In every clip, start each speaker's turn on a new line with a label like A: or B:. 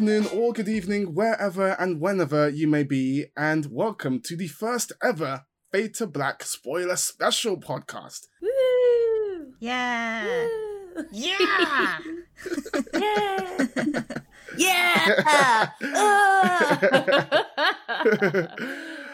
A: afternoon, or good evening, wherever and whenever you may be, and welcome to the first ever Fade to Black spoiler special podcast.
B: Woo!
C: Yeah.
B: Woo!
C: Yeah.
B: Yeah! yeah!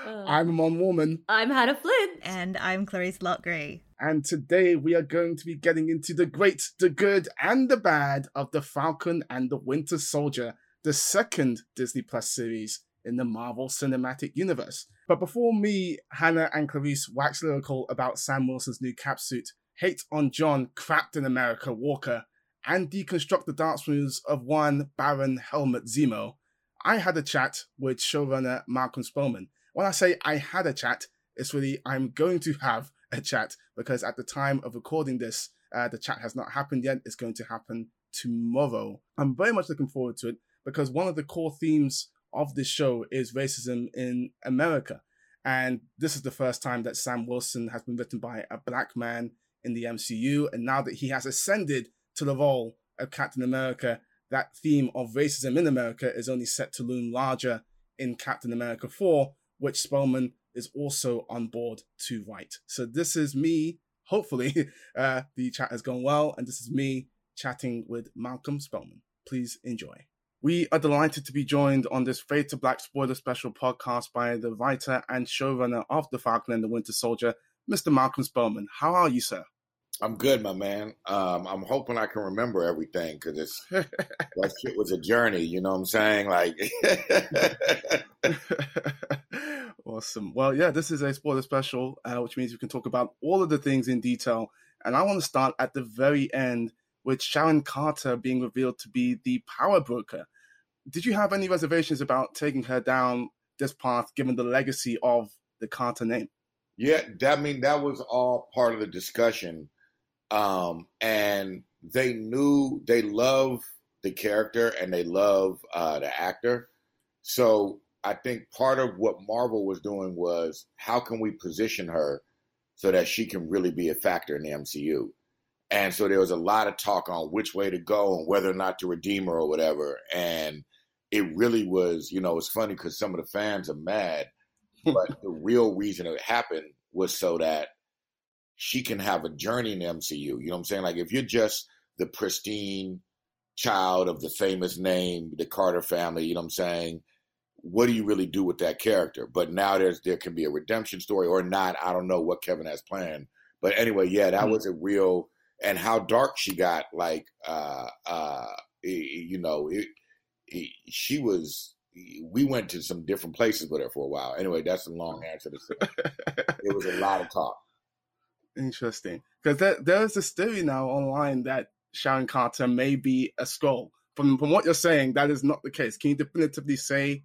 A: I'm Amon Warmann,
B: I'm Hannah Flint.
C: and I'm Clarisse Loughrey.
A: and today we are going to be getting into the great, the good, and the bad of The Falcon and the Winter Soldier, the second Disney Plus series in the Marvel Cinematic Universe. But before me, Hannah, and Clarisse wax lyrical about Sam Wilson's new cap suit, hate on John Captain America Walker, and deconstruct the dance moves of one Baron Helmut Zemo, I had a chat with showrunner Malcolm Spellman. When I say I had a chat, it's really I'm going to have a chat because at the time of recording this, uh, the chat has not happened yet. It's going to happen tomorrow. I'm very much looking forward to it because one of the core themes of this show is racism in America. And this is the first time that Sam Wilson has been written by a black man in the MCU. And now that he has ascended to the role of Captain America, that theme of racism in America is only set to loom larger in Captain America 4, which Spellman is also on board to write. So this is me, hopefully, uh, the chat has gone well, and this is me chatting with Malcolm Spellman. Please enjoy. We are delighted to be joined on this Fade to Black spoiler special podcast by the writer and showrunner of The Falcon and the Winter Soldier, Mr. Malcolm Spellman. How are you, sir?
D: I'm good, my man. Um, I'm hoping I can remember everything because it's that shit was a journey. You know what I'm saying? Like,
A: awesome. Well, yeah, this is a spoiler special, uh, which means we can talk about all of the things in detail. And I want to start at the very end with Sharon Carter being revealed to be the power broker. Did you have any reservations about taking her down this path, given the legacy of the Carter name?
D: yeah, that I mean that was all part of the discussion. Um, and they knew they love the character and they love uh, the actor. So I think part of what Marvel was doing was how can we position her so that she can really be a factor in the MCU. And so there was a lot of talk on which way to go and whether or not to redeem her or whatever. And it really was, you know, it's funny because some of the fans are mad, but the real reason it happened was so that she can have a journey in the MCU. You know what I'm saying? Like if you're just the pristine child of the famous name, the Carter family, you know what I'm saying? What do you really do with that character? But now there's there can be a redemption story or not. I don't know what Kevin has planned. But anyway, yeah, that
A: Mhm.
D: was a real and how dark she got. Like, uh, uh, you know, it, she was. We went to some different places with her for a while. Anyway, that's a long oh. answer to say. It was a lot of talk.
A: Interesting. Because there, there's a theory now online that Sharon Carter may be a Skrull. From from what you're saying, that is not the case. Can you definitively say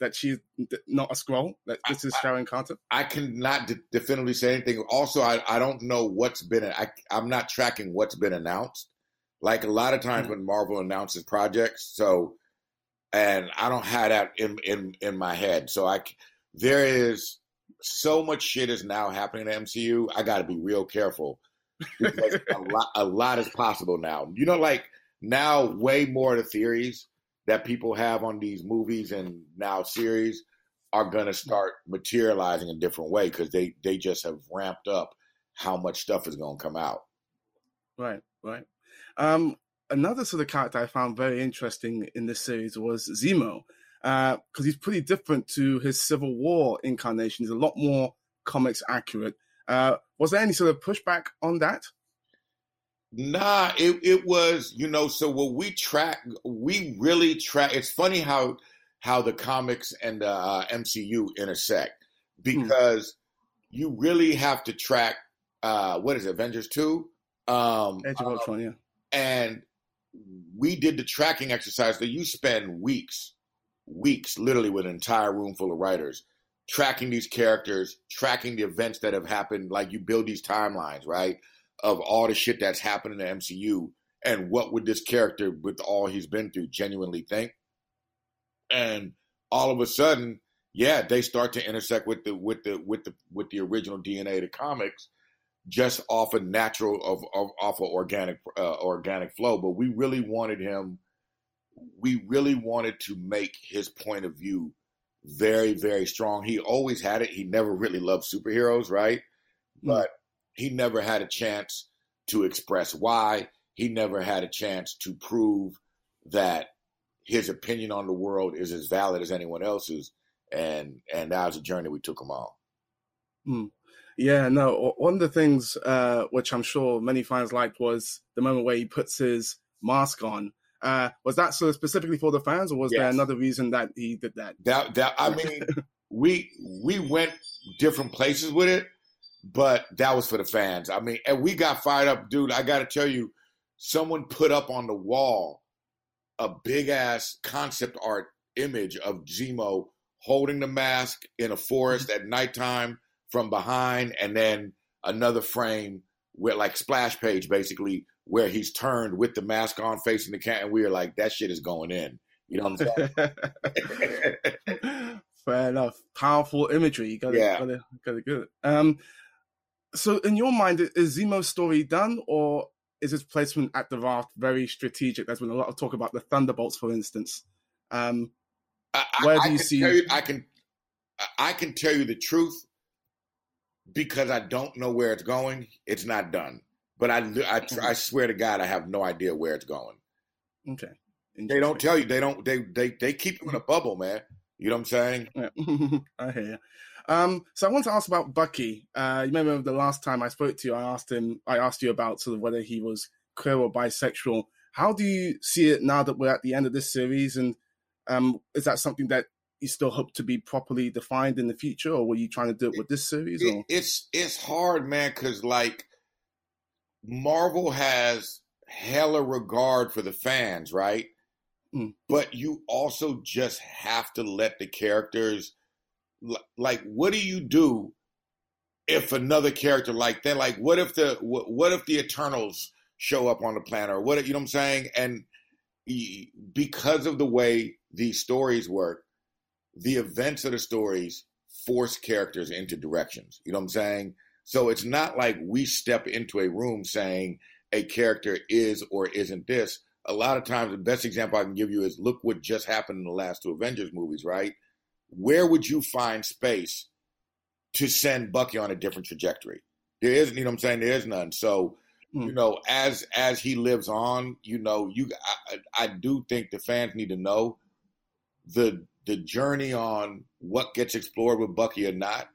A: that she's not a Skrull? That this is Sharon Carter?
D: I cannot de- definitively say anything. Also, I, I don't know what's been. I, I'm not tracking what's been announced. Like a lot of times mm. when Marvel announces projects, so and I don't have that in in in my head. So I there is so much shit is now happening in MCU. I got to be real careful because a lot a lot is possible now. You know, like now way more of the theories that people have on these movies and now series are going to start materializing a different way because they they just have ramped up how much stuff is going to come out.
A: Right, right. Um, another sort of character I found very interesting in this series was Zemo, because he's pretty different to his Civil War incarnation. He's a lot more comics accurate. Uh, was there any sort of pushback on that?
D: Nah, it it was you know. So what we track, we really track. It's funny how how the comics and the uh, MCU intersect because you really have to track. Uh, what is it, Avengers two? Um,
A: Age of Ultron, yeah.
D: and we did the tracking exercise that you spend weeks, weeks, literally with an entire room full of writers, tracking these characters, tracking the events that have happened. Like you build these timelines, right, of all the shit that's happened in the MCU, and what would this character, with all he's been through, genuinely think? And all of a sudden, yeah, they start to intersect with the with the with the with the original DNA of the comics just off a natural of, of off of organic uh, organic flow. But we really wanted him we really wanted to make his point of view very, very strong. He always had it. He never really loved superheroes, right?
A: Mm.
D: But he never had a chance to express why. He never had a chance to prove that his opinion on the world is as valid as anyone else's. And and that was a journey we took him on.
A: Yeah, no. One of the things uh, which I'm sure many fans liked was the moment where he puts his mask on. Uh, was that of specifically for the fans, or was there another reason that he did that?
D: That that I mean, we we went different places with it, but that was for the fans. I mean, and we got fired up, dude. I got to tell you, someone put up on the wall a big ass concept art image of Zemo holding the mask in a forest at nighttime from behind, and then another frame with like splash page basically where he's turned with the mask on facing the cat, And we are like, that shit is going in. You know what I'm saying?
A: Fair enough. Powerful imagery. You gotta,
D: Yeah.
A: gotta, gotta get it. Um, so, in your mind, is Zemo's story done, or is his placement at the raft very strategic? There's been a lot of talk about the Thunderbolts, for instance. Um,
D: I, I-
A: Where do
D: I
A: you see-
D: you, I can, I can tell you the truth because I don't know where it's going. It's not done, but I, I,
A: Mm-hmm.
D: I swear to God, I have no idea where it's going.
A: okay.
D: They don't tell you. They don't. They they they keep you in a bubble, man. You know what I'm saying?
A: Yeah. I hear you. Um, so I want to ask about Bucky. Uh, you remember the last time I spoke to you, I asked him, I asked you about sort of whether he was queer or bisexual. How do you see it now that we're at the end of this series? And um, is that something that you still hope to be properly defined in the future, or were you trying to do it with this series?
D: It- it's it's hard, man, because like Marvel has hella regard for the fans, right?
A: Mm.
D: But you also just have to let the characters, like, what do you do if another character like that, like, what if the what, what if the Eternals show up on the planet, or what you know what I'm saying? And because of the way these stories work, the events of the stories force characters into directions. You know what I'm saying? So it's not like we step into a room saying a character is or isn't this. A lot of times, the best example I can give you is look what just happened in the last two Avengers movies, right? Where would you find space to send Bucky on a different trajectory? There isn't, you know what I'm saying? There is none. So,
A: Hmm.
D: you know, as as he lives on, you know, you I I do think the fans need to know the the journey on what gets explored with Bucky or not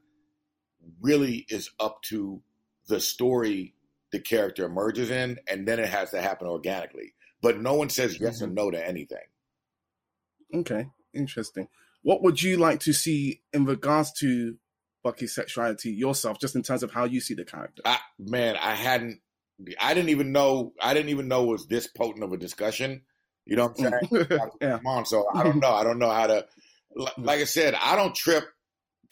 D: really is up to the story the character emerges in, and then it has to happen organically. But no one says yes or mm-hmm. no to anything.
A: okay, interesting. What would you like to see in regards to Bucky's sexuality yourself, just in terms of how you see the character?
D: I man, I hadn't I didn't even know I didn't even know it was this potent of a discussion. You know what I'm mm. saying?
A: yeah.
D: Come on, so I don't know. I don't know how to. Mm. Like I said, I don't trip.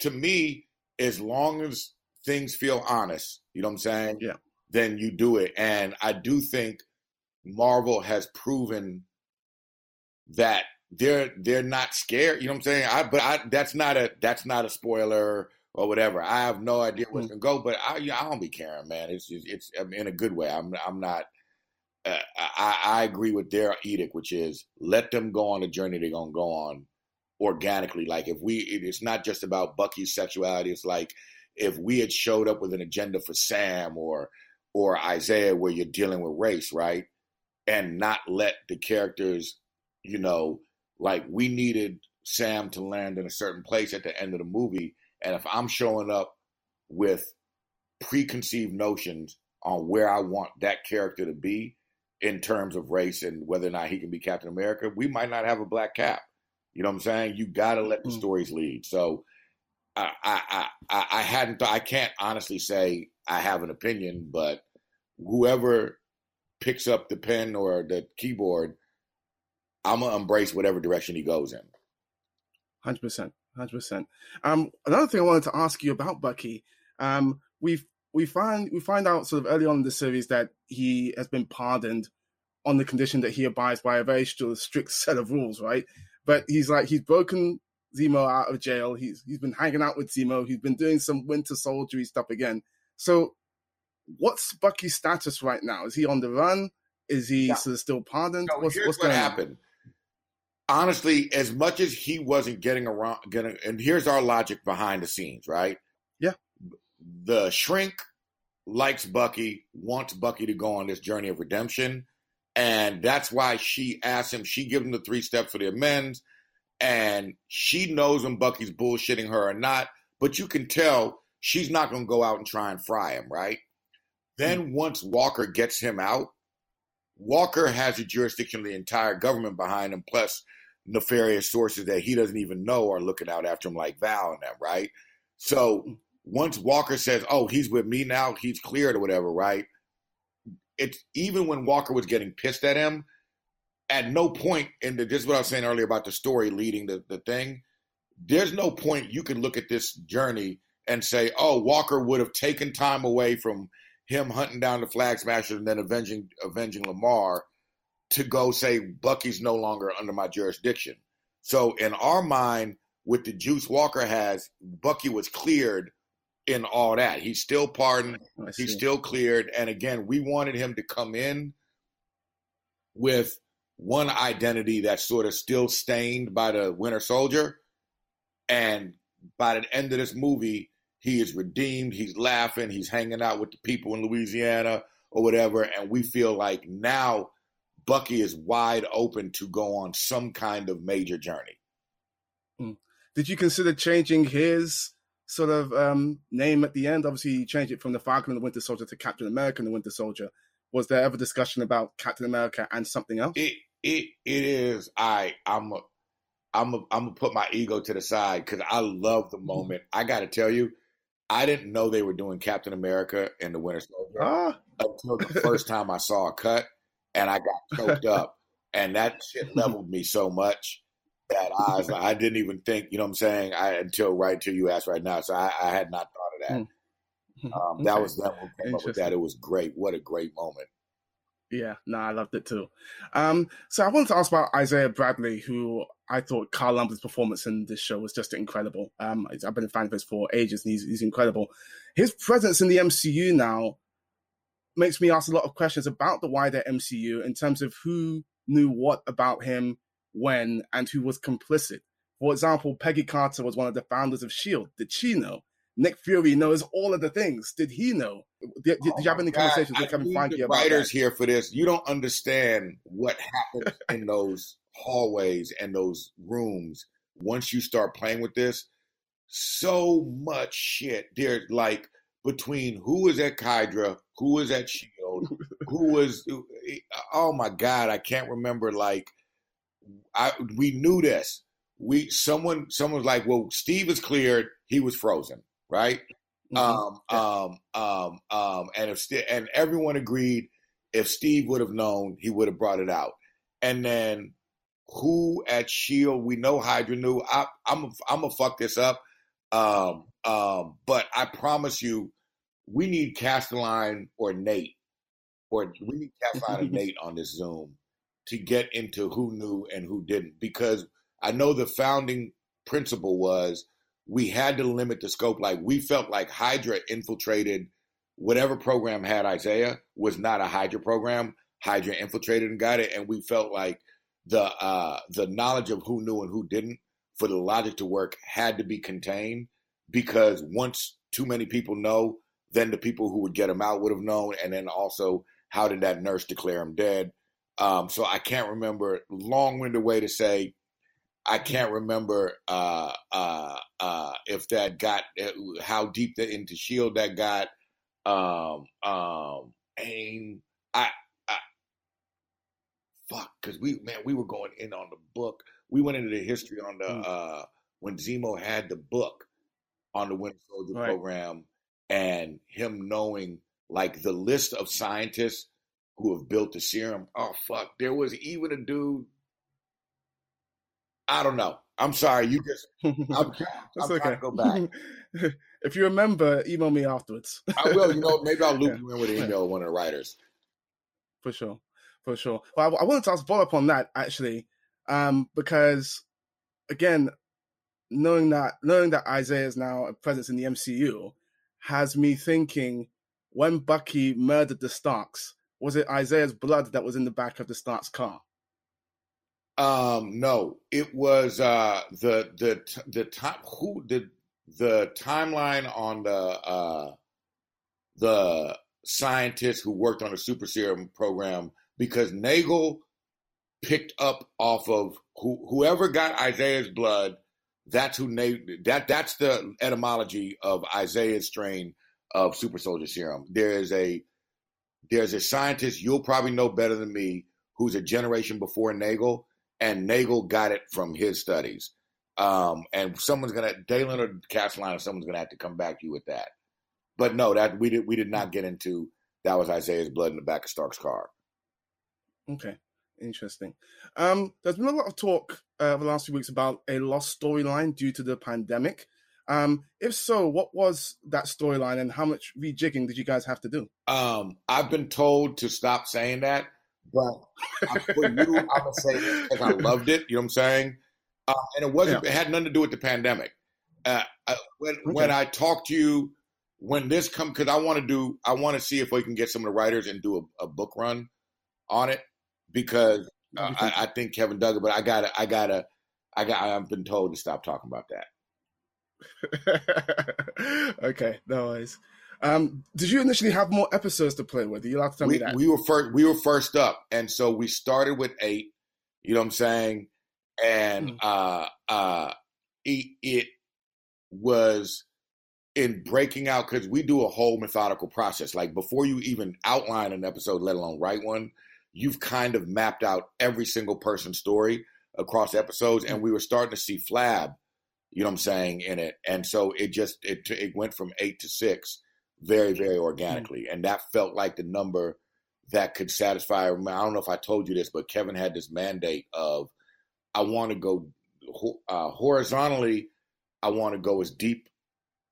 D: To me, as long as things feel honest, you know what I'm saying?
A: Yeah.
D: Then you do it, and I do think Marvel has proven that they're they're not scared. You know what I'm saying? I but I that's not a that's not a spoiler or whatever. I have no idea where it's mm-hmm. gonna go, but I I don't be caring, man. It's just, it's I mean, in a good way. I'm I'm not. Uh, I, I agree with their edict, which is let them go on the journey they're gonna go on organically. Like if we, it's not just about Bucky's sexuality. It's like if we had showed up with an agenda for Sam or or Isaiah, where you're dealing with race, right, and not let the characters, you know, like we needed Sam to land in a certain place at the end of the movie, and if I'm showing up with preconceived notions on where I want that character to be in terms of race and whether or not he can be Captain America, we might not have a black cap. You know what I'm saying? You got to let the
A: Mm.
D: stories lead. So I, I, I, I I hadn't, I can't honestly say I have an opinion, but whoever picks up the pen or the keyboard, I'm gonna embrace whatever direction he goes in.
A: Hundred percent, hundred percent. Um, another thing I wanted to ask you about Bucky. Um, we we find we find out sort of early on in the series that he has been pardoned on the condition that he abides by a very strict, set of rules, right? But he's like he's broken Zemo out of jail. He's he's been hanging out with Zemo. He's been doing some Winter Soldier stuff again. So, what's Bucky's status right now? Is he on the run? Is he
D: Yeah.
A: sort of still pardoned?
D: No,
A: what's what's
D: what
A: going on?
D: happened. honestly, as much as he wasn't getting around, getting, and here's our logic behind the scenes, right?
A: Yeah.
D: The shrink likes Bucky, wants Bucky to go on this journey of redemption. And that's why she asks him, she gives him the three steps for the amends. And she knows when Bucky's bullshitting her or not, but you can tell she's not going to go out and try and fry him, right? Then hmm. once Walker gets him out, Walker has the jurisdiction of the entire government behind him, plus nefarious sources that he doesn't even know are looking out after him, like Val and them, right? So hmm. Once Walker says, "Oh, he's with me now, he's cleared or whatever," right? It's even when Walker was getting pissed at him, at no point in the just what I was saying earlier about the story leading the, the thing, there's no point you can look at this journey and say, "Oh, Walker would have taken time away from." him hunting down the flag smasher and then avenging avenging Lamar to go say Bucky's no longer under my jurisdiction. So in our mind, with the juice Walker has, Bucky was cleared in all that. He's still pardoned.
A: Oh,
D: He's still cleared. And again, we wanted him to come in with one identity that's sort of still stained by the Winter Soldier. And by the end of this movie, he is redeemed. He's laughing. He's hanging out with the people in Louisiana or whatever. And we feel like now Bucky is wide open to go on some kind of major journey. Hmm.
A: Did you consider changing his sort of um, name at the end? Obviously, you changed it from the Falcon and the Winter Soldier to Captain America and the Winter Soldier. Was there ever discussion about Captain America and something else?
D: It it it is. I I'm a, I'm a, I'm gonna put my ego to the side because I love the moment. I got to tell you, I didn't know they were doing Captain America and the Winter Soldier
A: Ah,
D: until the first time I saw a cut, and I got choked up, and that shit leveled me so much that I like, I didn't even think, you know what I'm saying, I until right until you asked right now. So I, I had not thought of that. Um, That
A: Okay.
D: was that came up with that. It was great. What a great moment.
A: Yeah, no, I loved it too. Um, so I wanted to ask about Isaiah Bradley, who I thought Carl Lumbly's performance in this show was just incredible. Um, I've been a fan of his for ages, and he's, he's incredible. His presence in the MCU now makes me ask a lot of questions about the wider MCU in terms of who knew what about him when and who was complicit. For example, Peggy Carter was one of the founders of S.H.I.E.L.D. Did she know? Nick Fury knows all of the things. Did he know? Did, did
D: Oh
A: you have
D: oh
A: any
D: God,
A: conversations
D: I
A: with Kevin Feige about
D: writers
A: that?
D: here for this. You don't understand what happens in those hallways and those rooms once you start playing with this. So much shit. There's like between who was at Hydra, who was at Shield, who was. Eh, oh my God, I can't remember. Like, I we knew this. We someone someone was like, well, Steve is cleared. He was frozen, right?
A: Mhm.
D: Um, um, um, um, and if St- and everyone agreed, if Steve would have known, he would have brought it out. And then who at Shield? We know Hydra knew. I, I'm a, I'm gonna fuck this up. Um, um, but I promise you, we need Kastelein or Nate, or we need Kastelein and Nate on this Zoom to get into who knew and who didn't, because I know the founding principle was we had to limit the scope. Like we felt like Hydra infiltrated whatever program had Isaiah was not a Hydra program. Hydra infiltrated and got it, and we felt like the uh, the knowledge of who knew and who didn't for the logic to work had to be contained because once too many people know, then the people who would get him out would have known, and then also how did that nurse declare him dead? Um, so I can't remember. Long-winded way to say I can't remember uh, uh, uh, if that got how deep that into Shield that got. Um, um, and I, I fuck, because we man, we were going in on the book. We went into the history on the
A: Mm.
D: uh, when Zemo had the book on the Winter Soldier
A: Right.
D: program, and him knowing like the list of scientists who have built the serum. Oh fuck, there was even a dude. I don't know. I'm sorry. You just. I'm, I'm
A: That's
D: trying
A: okay.
D: to go back.
A: if you remember, email me afterwards.
D: I will. You know, maybe I'll loop
A: Yeah.
D: you in with an email of one of the writers.
A: for sure, for sure. Well, I, I wanted to ask follow up on that actually, um, because again, knowing that knowing that Isaiah is now a presence in the MCU has me thinking when Bucky murdered the Starks, was it Isaiah's blood that was in the back of the Starks car?
D: Um, no, it was uh, the the the time who the the timeline on the uh, the scientists who worked on the super serum program because Nagel picked up off of who, whoever got Isaiah's blood. That's who that that's the etymology of Isaiah's strain of super soldier serum. There is a there's a scientist you'll probably know better than me who's a generation before Nagel, and Nagel got it from his studies. Um, and someone's gonna Dalan or Kastelein, someone's gonna have to come back to you with that. But no, that we did we did not get into that was Isaiah's blood in the back of Stark's car.
A: Okay, interesting. Um, there's been a lot of talk uh, over the last few weeks about a lost storyline due to the pandemic. Um, if so, what was that storyline, and how much rejigging did you guys have to do?
D: Um, I've been told to stop saying that, but for you, I'm gonna say this because I loved it. You know what I'm saying? Uh, and it wasn't.
A: Yeah.
D: It had nothing to do with the pandemic. Uh, I, when when I talk to you, when this come, because I want to do, I want to see if we can get some of the writers and do a, a book run on it because uh, I, I think Kevin Duggan. But I gotta, I gotta, I got. I've been told to stop talking about that.
A: okay, no worries. Um, did you initially have more episodes to play with? Are you allowed to tell
D: we,
A: me that?
D: we were first we were first up and so we started with eight you know what i'm saying and
A: Mm.
D: uh uh it, it was in breaking out because we do a whole methodical process like before you even outline an episode let alone write one you've kind of mapped out every single person's story across episodes and we were starting to see flab you know what i'm saying? In it and so it just it it went from eight to six very very organically. And that felt like the number that could satisfy i don't know if i told you this but kevin had this mandate of i want to go uh, horizontally i want to go as deep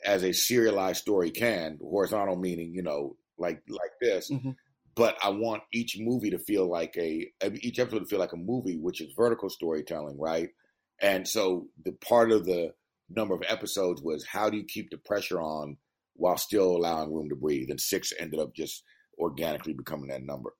D: as a serialized story can horizontal meaning you know like like this.
A: Mhm.
D: but i want each movie to feel like a each episode to feel like a movie which is vertical storytelling right and so the part of the number of episodes was how do you keep the pressure on while still allowing room to breathe. And six ended up just organically becoming that number.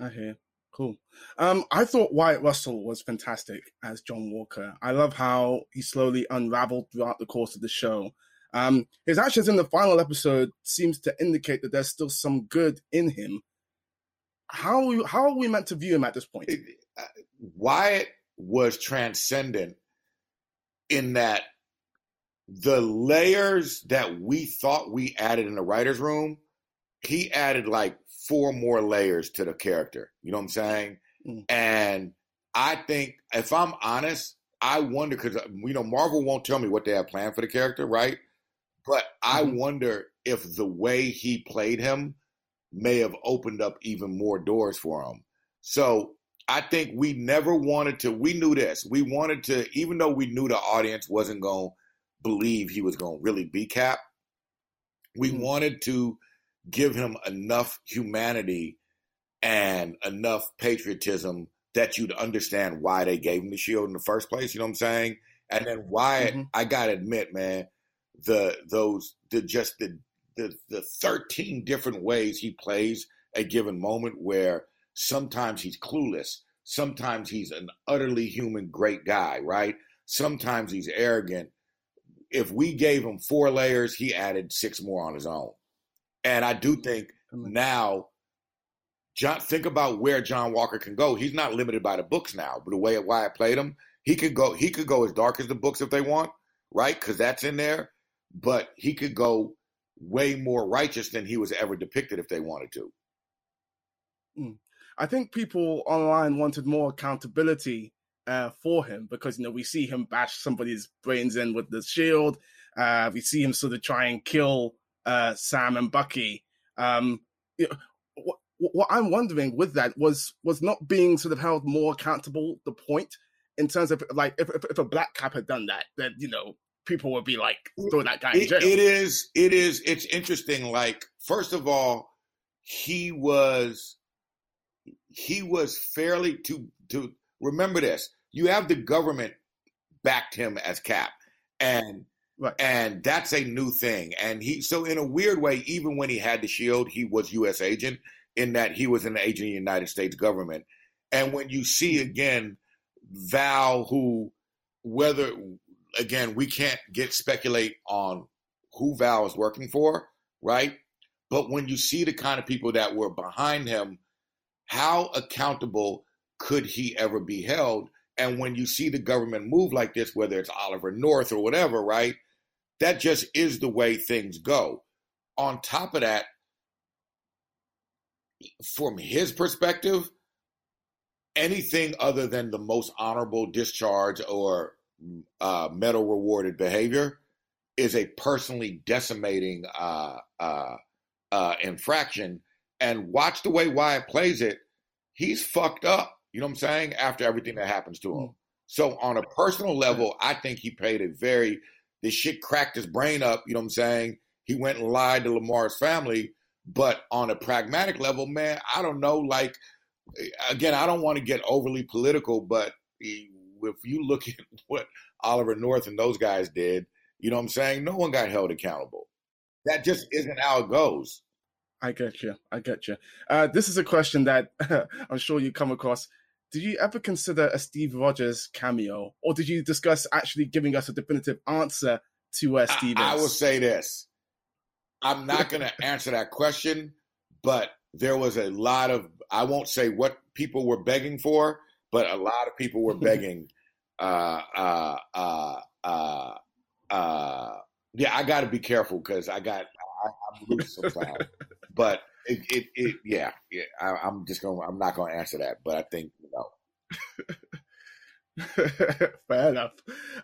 A: I hear. Cool. Um, I thought Wyatt Russell was fantastic as John Walker. I love how he slowly unraveled throughout the course of the show. Um, his actions in the final episode seems to indicate that there's still some good in him. How how are we meant to view him at this point?
D: It- uh, Wyatt was transcendent in that the layers that we thought we added in the writer's room, he added like four more layers to the character. You know what I'm saying?
A: Mm.
D: And I think, if I'm honest, I wonder because you know Marvel won't tell me what they have planned for the character, right? But I
A: Mhm.
D: wonder if the way he played him may have opened up even more doors for him. So I think we never wanted to. We knew this. We wanted to, even though we knew the audience wasn't going to believe he was going to really be Cap. We
A: Mhm.
D: wanted to give him enough humanity and enough patriotism that you'd understand why they gave him the shield in the first place. You know what I'm saying? And then Wyatt,
A: Mhm.
D: I gotta admit, man, the those the just the the the 13 different ways he plays a given moment where sometimes he's clueless, sometimes he's an utterly human great guy, right? Sometimes he's arrogant. If we gave him four layers, he added six more on his own. And I do think
A: Mhm.
D: now John think about where John Walker can go. He's not limited by the books now, but the way Wyatt played him, he could go he could go as dark as the books if they want, right? Because that's in there. But he could go way more righteous than he was ever depicted if they wanted to.
A: I think people online wanted more accountability uh, for him because you know we see him bash somebody's brains in with the shield. Uh, we see him sort of try and kill uh, Sam and Bucky. Um, you know, what, what I'm wondering with that was was not being sort of held more accountable. The point in terms of like if if, if a black cap had done that, then you know people would be like throw that guy in
D: It,
A: jail.
D: it is it is it's interesting. Like, first of all, he was he was fairly to to remember this. You have the government backed him as cap. And
A: Right.
D: and that's a new thing. And he so in a weird way, even when he had the shield, he was US agent in that he was an agent of the United States government. And when you see mm-hmm. again Val, who whether again we can't get speculate on who Val is working for, right? But when you see the kind of people that were behind him, how accountable could he ever be held? And when you see the government move like this, whether it's Oliver North or whatever, right? That just is the way things go. On top of that, from his perspective, anything other than the most honorable discharge or uh, medal rewarded behavior is a personally decimating uh, uh, uh, infraction. And watch the way Wyatt plays it. He's fucked up. You know what I'm saying? After everything that happens to him. Hmm. So on a personal level, I think he paid a very this shit cracked his brain up. You know what I'm saying? He went and lied to Lamar's family. But on a pragmatic level, man, I don't know. Like eh, again, I don't want to get overly political, but if you look at what Oliver North and those guys did, you know what I'm saying? No one got held accountable. That just isn't how it goes.
A: I get you. I get you. Uh, this is a question that I'm sure you come across. Did you ever consider a Steve Rogers cameo, or did you discuss actually giving us a definitive answer to uh, Steve?
D: I, I will say this: I'm not going to answer that question, but there was a lot of I won't say what people were begging for, but a lot of people were begging. uh, uh, uh, uh, uh, yeah, I got to be careful because I got I, I'm loose sometimes. But it, it, it, yeah, yeah. I, am just going. I'm not going to answer that. But I think you
A: know. Fair enough.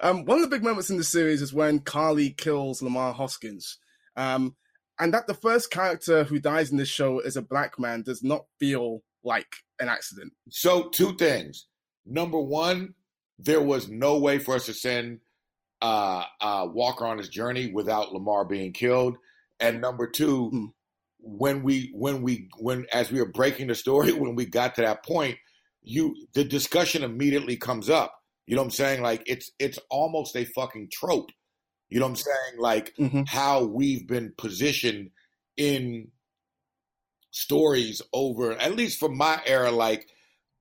A: Um, one of the big moments in the series is when Karli kills Lamar Hoskins. Um, and that the first character who dies in this show is a black man does not feel like an accident.
D: So, two things. Number one, there was no way for us to send uh, uh, Walker on his journey without Lamar being killed. And number two, mm. When we when we when as we were breaking the story, when we got to that point, you the discussion immediately comes up. You know what I'm saying? Like it's it's almost a fucking trope. You know what I'm saying? Like mm-hmm. how we've been positioned in stories over at least from my era like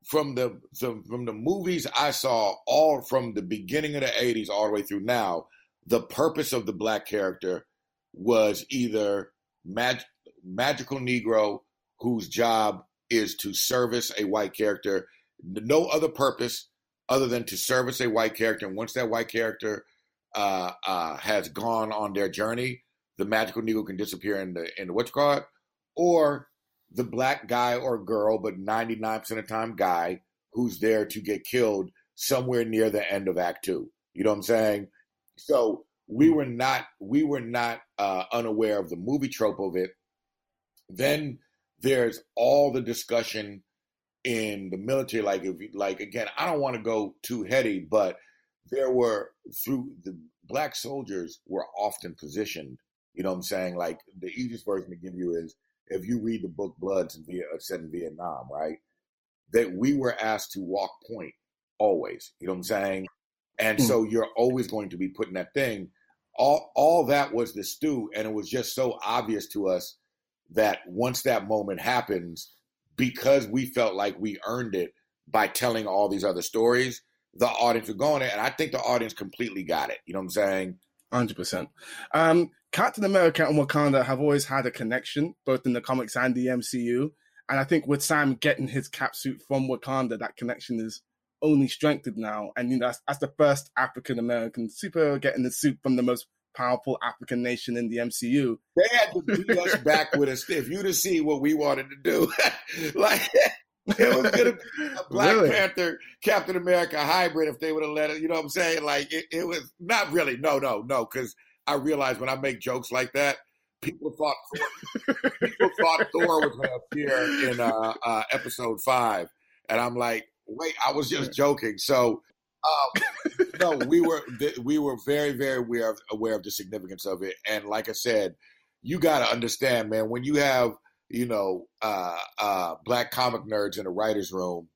D: from the, the, from the movies I saw all from the beginning of the 80s all the way through now the purpose of the black character was either mag- magical negro whose job is to service a white character no other purpose other than to service a white character and once that white character uh, uh, has gone on their journey the magical negro can disappear in the in the what's called or the black guy or girl, but 99% of the time guy who's there to get killed somewhere near the end of act two. You know what I'm saying? So we were not we were not uh, unaware of the movie trope of it. Then there's all the discussion in the military. Like if like again, I don't want to go too heady, but there were through the black soldiers were often positioned. You know what I'm saying? Like the easiest version to give you is if you read the book Bloods in Viet, uh, set in Vietnam, right? That we were asked to walk point always. You know what I'm saying? And mm. so you're always going to be putting that thing. All all that was the stew, and it was just so obvious to us that once that moment happens, because we felt like we earned it by telling all these other stories, the audience were going there, and I think the audience completely got it. You know what I'm saying?
A: Hundred um, percent. Captain America and Wakanda have always had a connection, both in the comics and the MCU. And I think with Sam getting his cap suit from Wakanda, that connection is only strengthened now. And you know, that's, that's the first African American superhero getting the suit from the most powerful African nation in the MCU.
D: They had to beat us back with a stiff. You to see what we wanted to do. like it was gonna be a Black really? Panther Captain America hybrid if they would have let it. You know what I'm saying? Like it, it was not really. No, no, no. Because I realized when I make jokes like that, people thought Thor, people thought Thor was going to appear in uh, uh, episode five, and I'm like, wait, I was just joking. So, um, no, we were we were very very aware of, aware of the significance of it, and like I said, you got to understand, man, when you have you know uh, uh, black comic nerds in a writers' room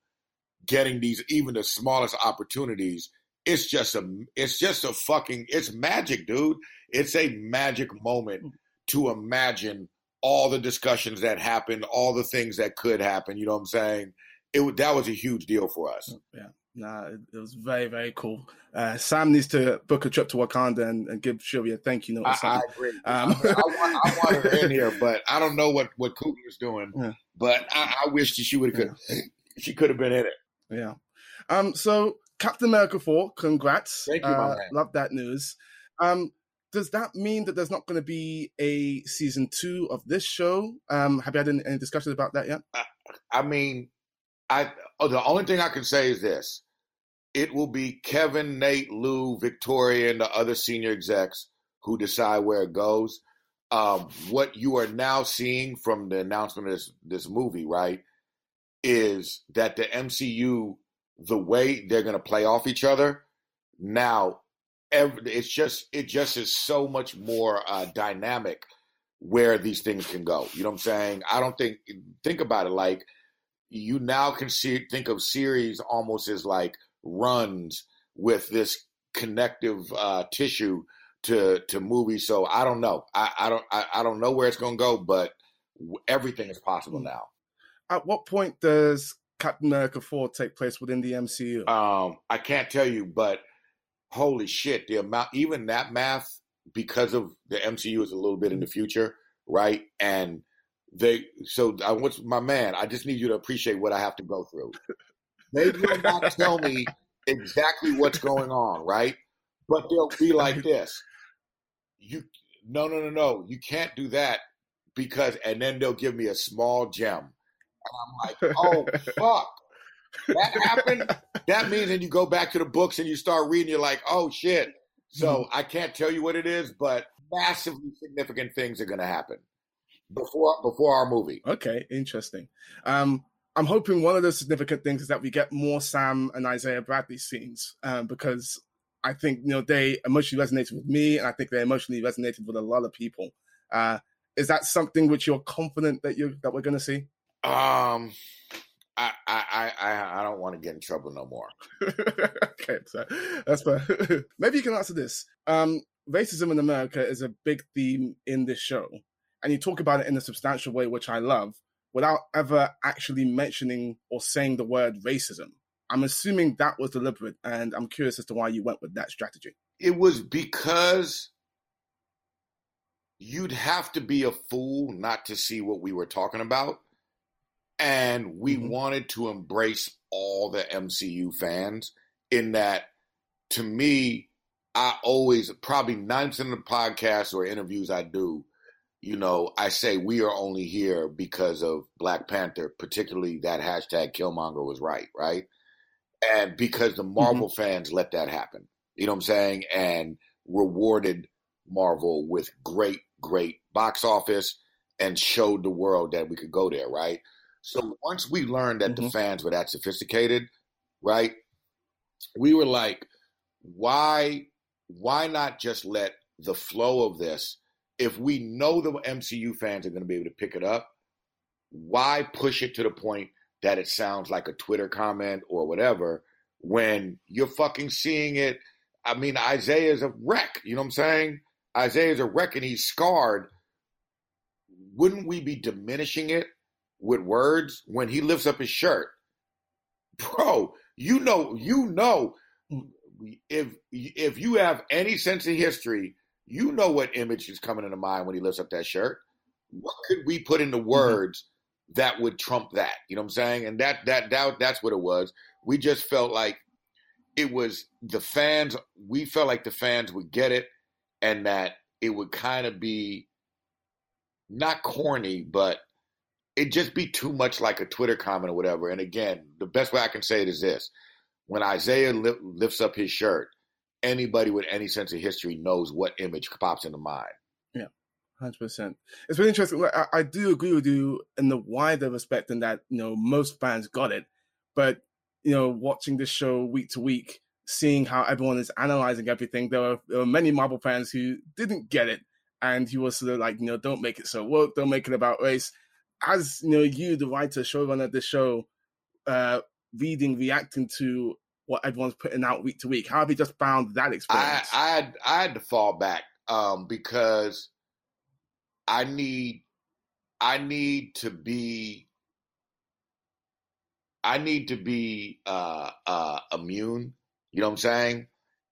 D: getting these even the smallest opportunities it's just a it's just a fucking it's magic, dude. It's a magic moment mm. to imagine all the discussions that happened, all the things that could happen. You know what I'm saying? it that was a huge deal for us.
A: Yeah. Nah, it, it was very, very cool. Uh, Sam needs to book a trip to Wakanda and, and give Shuri a thank you note.
D: I, I agree.
A: Um,
D: I, I, want, I want her in here, but I don't know what what was doing.
A: Yeah.
D: But I, I wish that she would have. She could have been in it.
A: Yeah. Um. So Captain America four, congrats.
D: Thank you, my
A: Uh,
D: man.
A: Love that news. Um. Does that mean that there's not going to be a season two of this show? Um. Have you had any, any discussions about that yet?
D: I mean, I oh, the only thing I can say is this: it will be Kevin, Nate, Lou, Victoria, and the other senior execs who decide where it goes. Um, what you are now seeing from the announcement of this this movie, right, is that the MCU, the way they're going to play off each other, now, every, it's just it just is so much more uh, dynamic where these things can go. You know what I'm saying? I don't think think about it like you now can see think of series almost as like runs with this connective uh, tissue to to movies. So I don't know. I, I don't I, I don't know where it's going to go, but everything is possible now.
A: At what point does Captain America four take place within the MCU?
D: Um, I can't tell you, but holy shit, the amount even that math because of the MCU is a little bit in the future, right? And they so I what's my man, I just need you to appreciate what I have to go through. They will not tell me exactly what's going on, right? But they'll be like this. You no no no no, you can't do that because and then they'll give me a small gem. And I'm like, oh fuck. That happened? that means then you go back to the books and you start reading, you're like, oh shit. So I can't tell you what it is, but massively significant things are gonna happen before before our movie.
A: Okay, interesting. Um, I'm hoping one of the significant things is that we get more Sam and Isaiah Bradley scenes um, because I think you know they emotionally resonated with me, and I think they emotionally resonated with a lot of people. Uh, is that something which you're confident that you that we're going to see?
D: Um I I I I I don't want to get in trouble no more.
A: okay, so that's fair. Maybe you can answer this. Um, racism in America is a big theme in this show, and you talk about it in a substantial way, which I love, without ever actually mentioning or saying the word racism. I'm assuming that was deliberate, and I'm curious as to why you went with that strategy.
D: It was because you'd have to be a fool not to see what we were talking about. And we
A: Mhm.
D: wanted to embrace all the MCU fans in that to me, I always probably 90% of the podcasts or interviews I do, you know, I say we are only here because of Black Panther, particularly that hashtag Killmonger was right, right? And because the Marvel fans let that happen. You know what I'm saying? And rewarded Marvel with great, great box office and showed the world that we could go there, right? So once we learned that the
A: Mhm.
D: fans were that sophisticated, right? We were like, why why not just let the flow of this if we know the MCU fans are going to be able to pick it up, why push it to the point that it sounds like a Twitter comment or whatever when you're fucking seeing it? I mean, Isaiah's a wreck. You know what I'm saying? Isaiah's a wreck and he's scarred. Wouldn't we be diminishing it with words when he lifts up his shirt? Bro, you know, you know, if if you have any sense of history, you know what image is coming into mind when he lifts up that shirt. What could we put into mm-hmm. words that would trump that? You know what I'm saying? And that that that that's what it was. We just felt like it was the fans. We felt like the fans would get it, and that it would kind of be not corny, but it'd just be too much like a Twitter comment or whatever. And again, the best way I can say it is this: when Isaiah li- lifts up his shirt, anybody with any sense of history knows what image pops into mind.
A: Yeah, Hundred percent. It's been interesting. I, I do agree with you in the wider respect in that you know most fans got it, but you know watching this show week to week, seeing how everyone is analyzing everything, there were, there many Marvel fans who didn't get it, and he was sort of like, you know, don't make it so woke, don't make it about race. As you know, you, the writer, showrunner of this show, uh, reading, reacting to what everyone's putting out week to week. How have you just found that experience?
D: I had I had to fall back um, because I need I need to be I need to be uh, uh, immune. You know what I'm saying?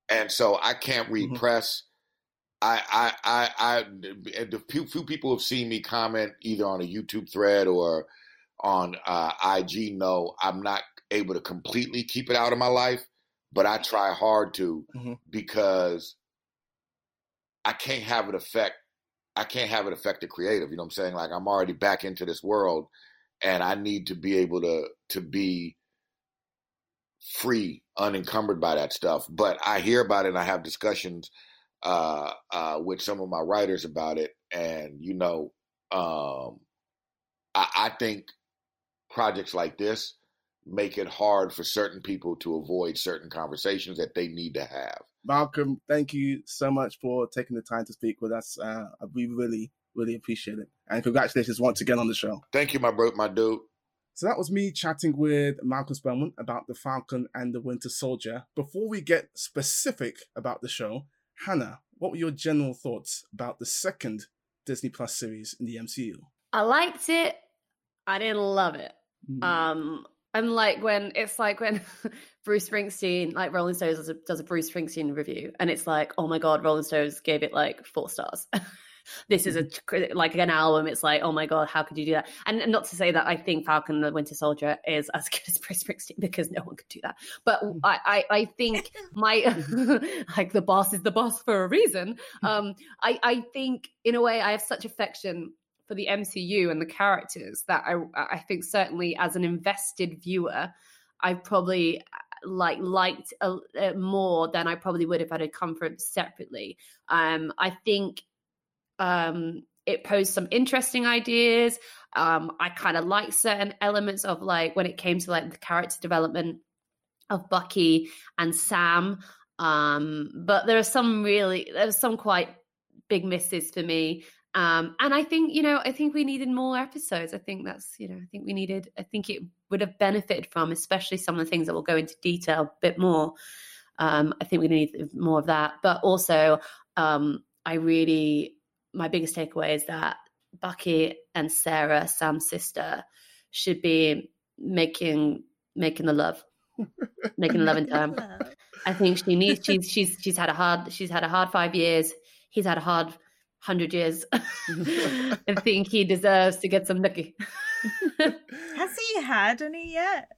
D: And so I can't read
A: Mhm.
D: press. I, I, I, I, the few, few people have seen me comment either on a YouTube thread or on uh, IG. No, I'm not able to completely keep it out of my life, but I try hard to
A: Mhm.
D: because I can't have it affect. I can't have it affect the creative. You know what I'm saying? Like I'm already back into this world, and I need to be able to to be free, unencumbered by that stuff. But I hear about it and I have discussions uh, uh, with some of my writers about it. And, you know, um, I, I think projects like this make it hard for certain people to avoid certain conversations that they need to have.
A: Malcolm, thank you so much for taking the time to speak with us. Uh, we really, really appreciate it. And congratulations once again on the show.
D: Thank you, my bro, my dude.
A: So that was me chatting with Malcolm Spellman about The Falcon and the Winter Soldier. Before we get specific about the show, Hannah, what were your general thoughts about the second Disney Plus series in the MCU?
B: I liked it. I didn't love it.
A: Mm,
B: Um, I'm like when it's like when Bruce Springsteen, like Rolling Stones does a, does a Bruce Springsteen review, and it's like, oh my god, Rolling Stones gave it like four stars. this is a mm-hmm. like an album. It's like, oh my god, how could you do that? And, and not to say that I think Falcon the Winter Soldier is as good as Bruce Springsteen because no one could do that. But mm. I I, I think my mm-hmm. like the boss is the boss for a reason. Mm. Um, I I think in a way I have such affection for the MCU and the characters that I I think certainly as an invested viewer, I've probably like liked a, uh, more than I probably would have come from separately. Um, I think um, it posed some interesting ideas. Um, I kind of like certain elements of like when it came to like the character development of Bucky and Sam. Um, but there are some really there's some quite big misses for me. Um, and I think, you know, I think we needed more episodes. I think that's, you know, I think we needed, I think it would have benefited from, especially some of the things that we'll go into detail a bit more. Um, I think we need more of that. But also, um, I really, my biggest takeaway is that Bucky and Sarah, Sam's sister, should be making making the love, making the love in time. I think she needs. She's she's she's had a hard. She's had a hard five years. He's had a hard hundred years. I think he deserves to get some nookie.
C: Has he had any yet?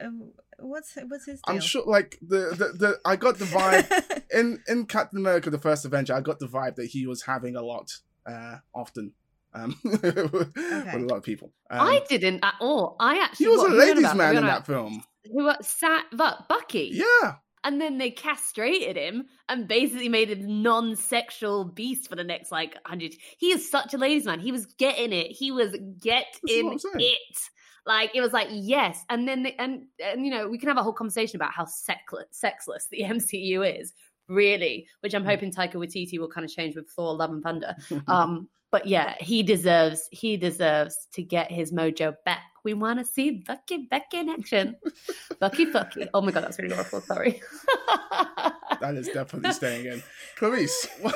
C: Um, what's what's his deal?
A: I'm sure, like the, the the I got the vibe in in Captain America: The First Avenger. I got the vibe that he was having a lot, uh, often, um, with a lot of people. Um,
B: I didn't at all. I actually
A: he was a
B: who are you on
A: ladies' man in that film.
B: Who sat but Bucky?
A: Yeah,
B: and then they castrated him and basically made him a non-sexual beast for the next like hundred. He is such a ladies' man. He was getting it. He was getting
A: what I'm saying.
B: it. Like it was like yes, and then the, and and you know we can have a whole conversation about how sexless, sexless the MCU is really, which I'm
A: Mm.
B: hoping Taika Waititi will kind of change with Thor: Love and Thunder. Um, but yeah, he deserves he deserves to get his mojo back. We want to see Bucky back in action. Bucky, Bucky. Oh my god, that's really awful. Sorry.
A: that is definitely staying in. Clarisse, what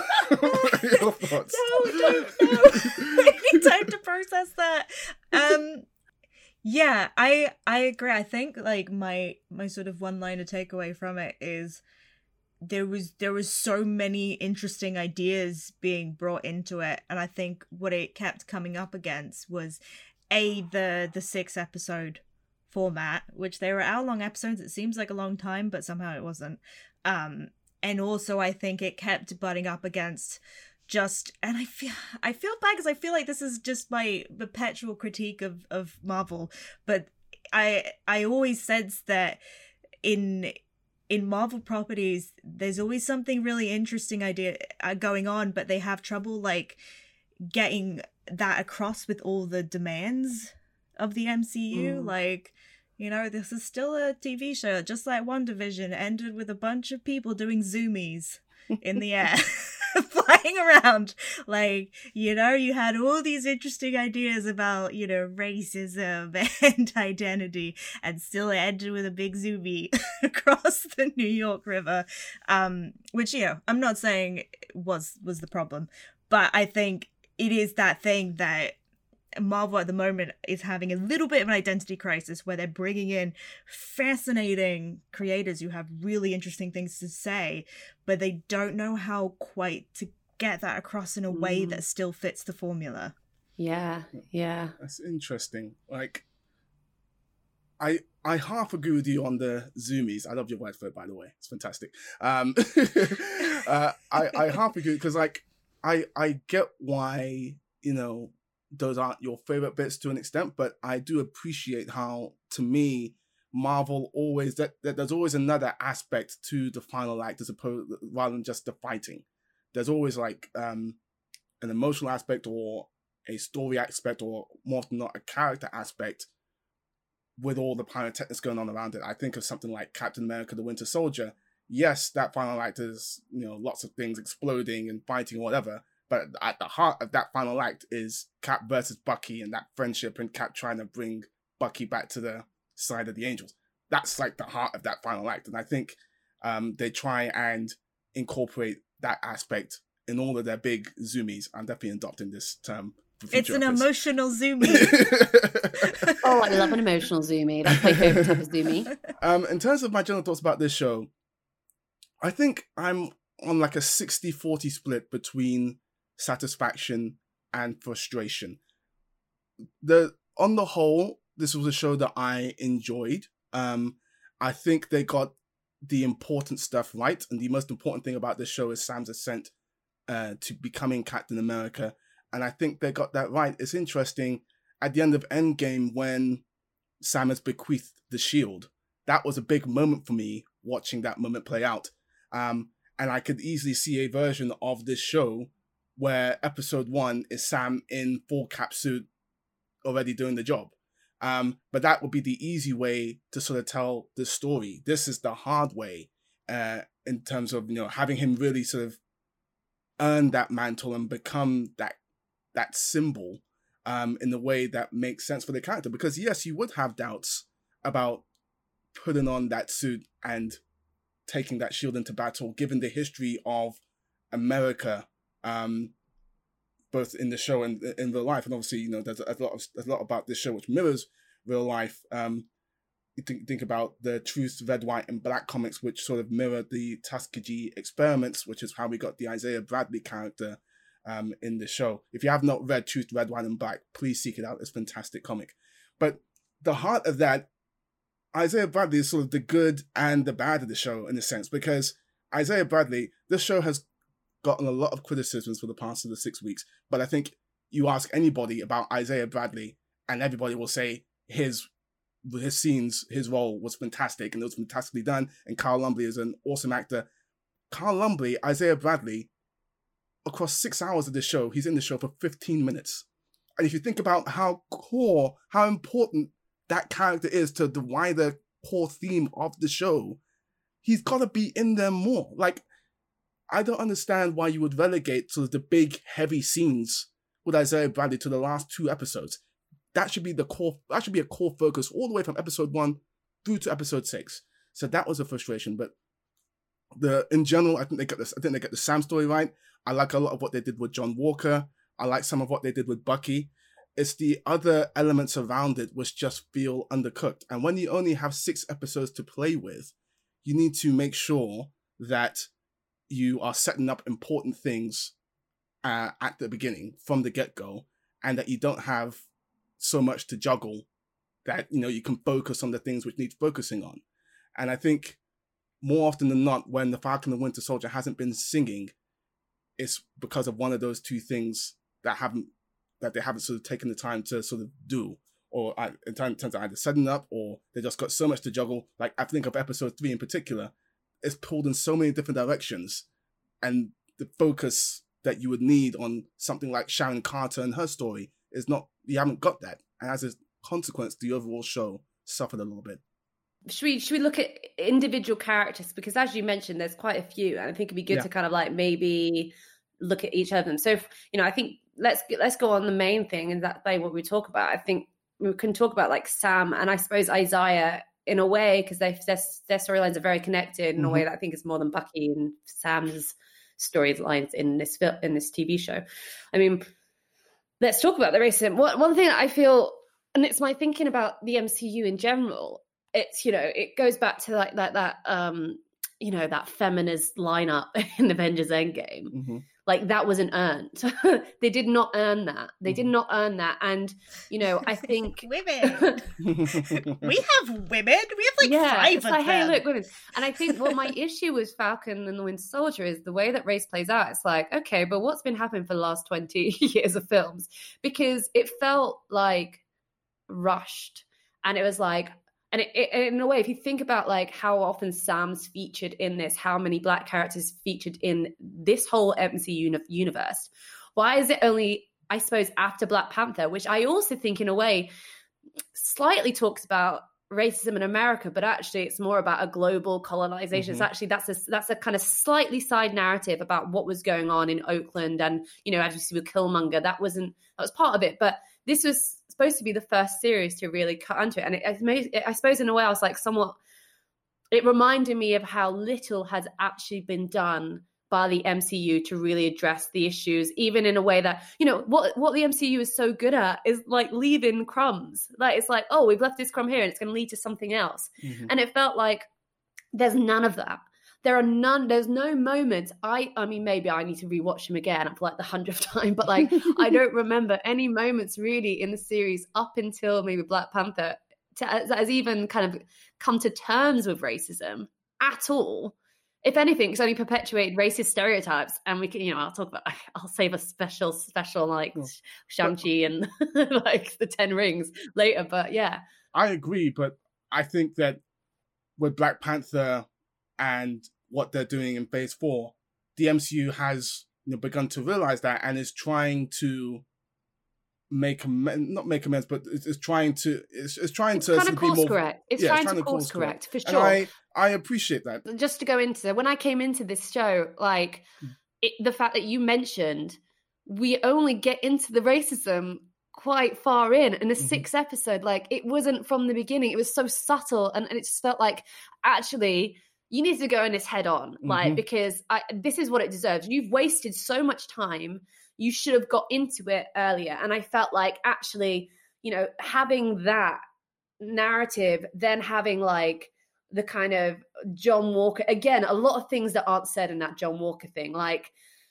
A: are your thoughts?
C: no, don't, no. Time to process that. Um, yeah, I I agree. I think like my my sort of one liner takeaway from it is there was there was so many interesting ideas being brought into it, and I think what it kept coming up against was a the the six episode format, which they were hour long episodes. It seems like a long time, but somehow it wasn't. Um, and also I think it kept butting up against just and I feel I feel bad because I feel like this is just my perpetual critique of of Marvel, but I I always sense that in in Marvel properties there's always something really interesting idea uh, going on, but they have trouble like getting that across with all the demands of the MCU.
A: Mm.
C: Like, you know, this is still a TV show, just like WandaVision ended with a bunch of people doing zoomies in the air. flying around. Like you know you had all these interesting ideas about you know racism and identity and still ended with a big zoomie across the new york river. Um which you know i'm not saying was was the problem but i think it is that thing that Marvel at the moment is having a little bit of an identity crisis where they're bringing in fascinating creators who have really interesting things to say, but they don't know how quite to get that across in a way
B: Mm.
C: that still fits the formula.
B: Yeah, yeah.
A: That's interesting. Like, I I half agree with you on the zoomies. I love your word for it, by the way. It's fantastic. Um, uh, I I half agree because like I I get why you know those aren't your favorite bits to an extent, but I do appreciate how to me Marvel always that, that there's always another aspect to the final act as opposed rather than just the fighting. There's always like um an emotional aspect or a story aspect or more than not a character aspect with all the pyrotechnics going on around it. I think of something like Captain America the Winter Soldier. Yes, that final act is, you know, lots of things exploding and fighting or whatever. But at the heart of that final act is Cap versus Bucky and that friendship and Cap trying to bring Bucky back to the side of the Angels. That's like the heart of that final act. And I think um, they try and incorporate that aspect in all of their big zoomies. I'm definitely adopting this term. for
C: It's an
A: episodes.
C: emotional zoomie.
B: Oh, I love an emotional zoomie. That's my favorite type of zoomie.
A: um, in terms of my general thoughts about this show, I think I'm on like a 60 40 split between satisfaction and frustration. The on the whole, this was a show that I enjoyed. Um, I think they got the important stuff right, and the most important thing about this show is Sam's ascent uh, to becoming Captain America, and I think they got that right. It's interesting at the end of Endgame when Sam has bequeathed the shield. That was a big moment for me watching that moment play out. Um, and I could easily see a version of this show where episode one is Sam in full cap suit already doing the job. Um, but that would be the easy way to sort of tell the story. This is the hard way uh, in terms of you know having him really sort of earn that mantle and become that that symbol um, in the way that makes sense for the character. Because yes, you would have doubts about putting on that suit and taking that shield into battle, given the history of America, um, both in the show and in real life. And obviously, you know, there's a lot of there's a lot about this show which mirrors real life. Um, you think think about the Truth, Red, White, and Black comics, which sort of mirror the Tuskegee experiments, which is how we got the Isaiah Bradley character um, in the show. If you have not read Truth, Red, White, and Black, please seek it out. It's a fantastic comic. But the heart of that, Isaiah Bradley is sort of the good and the bad of the show in a sense, because Isaiah Bradley, this show has gotten a lot of criticisms for the past of the six weeks. But I think you ask anybody about Isaiah Bradley, and everybody will say his his scenes, his role was fantastic, and it was fantastically done. And Carl Lumbly is an awesome actor. Carl Lumbly, Isaiah Bradley, across six hours of the show, he's in the show for 15 minutes. And if you think about how core, how important that character is to the wider core theme of the show, he's got to be in there more. Like, I don't understand why you would relegate sort of the big, heavy scenes with Isaiah Bradley to the last two episodes. That should be the core. That should be a core focus all the way from episode one through to episode six. So that was a frustration. But the in general, I think they got this. I think they get the Sam story right. I like a lot of what they did with John Walker. I like some of what they did with Bucky. It's the other elements around it which just feel undercooked. And when you only have six episodes to play with, you need to make sure that you are setting up important things uh, at the beginning from the get go, and that you don't have so much to juggle that you know you can focus on the things which need focusing on. And I think more often than not, when the Falcon and Winter Soldier hasn't been singing, it's because of one of those two things that haven't that they haven't sort of taken the time to sort of do, or uh, in terms of either setting up or they just got so much to juggle. Like I think of episode three in particular, it's pulled in so many different directions, and the focus that you would need on something like Sharon Carter and her story is not. You haven't got that, and as a consequence, the overall show suffered a little bit.
B: Should we should we look at individual characters because as you mentioned, there's quite a few, and I think it'd be good
A: Yeah.
B: to kind of like maybe look at each of them. So if- you know, I think let's let's go on the main thing, and that way what we talk about. I think we can talk about like Sam and I suppose Isaiah in a way because their, their storylines are very connected in a way that I think is more than Bucky and Sam's storylines in this fil- in this TV show. I mean, let's talk about the racism. One one thing that I feel, and it's my thinking about the MCU in general. It's you know it goes back to like that that um you know that feminist lineup in Avengers Endgame.
A: Mm-hmm.
B: Like that wasn't earned. they did not earn that. They did
A: Mhm.
B: not earn that. And you know I think
C: women. we have women. We have like
B: yeah,
C: five of
B: like,
C: them.
B: hey, look, women. And I think what my issue with Falcon and the Winter Soldier is the way that race plays out. It's like, okay, but what's been happening for the last 20 years of films? Because it felt like rushed. And it was like, and it, it, in a way, if you think about like how often Sam's featured in this, how many black characters featured in this whole MCU uni- universe, why is it only, I suppose, after Black Panther, which I also think in a way slightly talks about racism in America, but actually it's more about a global colonization. It's
A: Mhm.
B: actually that's a that's a kind of slightly side narrative about what was going on in Oakland and you know as you see with Killmonger, that wasn't that was part of it, but this was supposed to be the first series to really cut into it, and it, it I suppose in a way I was like somewhat. It reminded me of how little has actually been done by the MCU to really address the issues, even in a way that you know what what the MCU is so good at is like leaving crumbs. Like it's like, oh, we've left this crumb here, and it's going to lead to something else.
A: Mhm.
B: And it felt like there's none of that. There are none. There's no moments. I I mean, maybe I need to rewatch them again for like the hundredth time, but like I don't remember any moments really in the series up until maybe Black Panther to, that has even kind of come to terms with racism at all. If anything, it's only perpetuated racist stereotypes, and we can, you know, I'll talk about. I'll save a special, special like
A: Oh.
B: Shang Chi and like the Ten Rings later. But yeah,
A: I agree, but I think that with Black Panther and what they're doing in Phase Four, the MCU has you know, begun to realize that and is trying to make amends, not make amends, but it's, it's trying to it's, it's trying
B: it's
A: to
B: kind of
A: be
B: course
A: more.
B: correct. It's
A: yeah, it's
B: trying,
A: trying
B: to
A: to
B: course
A: course correct.
B: correct for sure.
A: I I appreciate that.
B: just to go into when I came into this show, like
A: Hmm.
B: it, the fact that you mentioned we only get into the racism quite far in in the
A: Mhm.
B: sixth episode like it wasn't from the beginning it was so subtle and, and it just felt like actually you need to go in this head on like
A: Mhm.
B: because I, this is what it deserves you've wasted so much time you should have got into it earlier and i felt like actually you know having that narrative then having like the kind of John Walker again, a lot of things that aren't said in that John Walker thing, like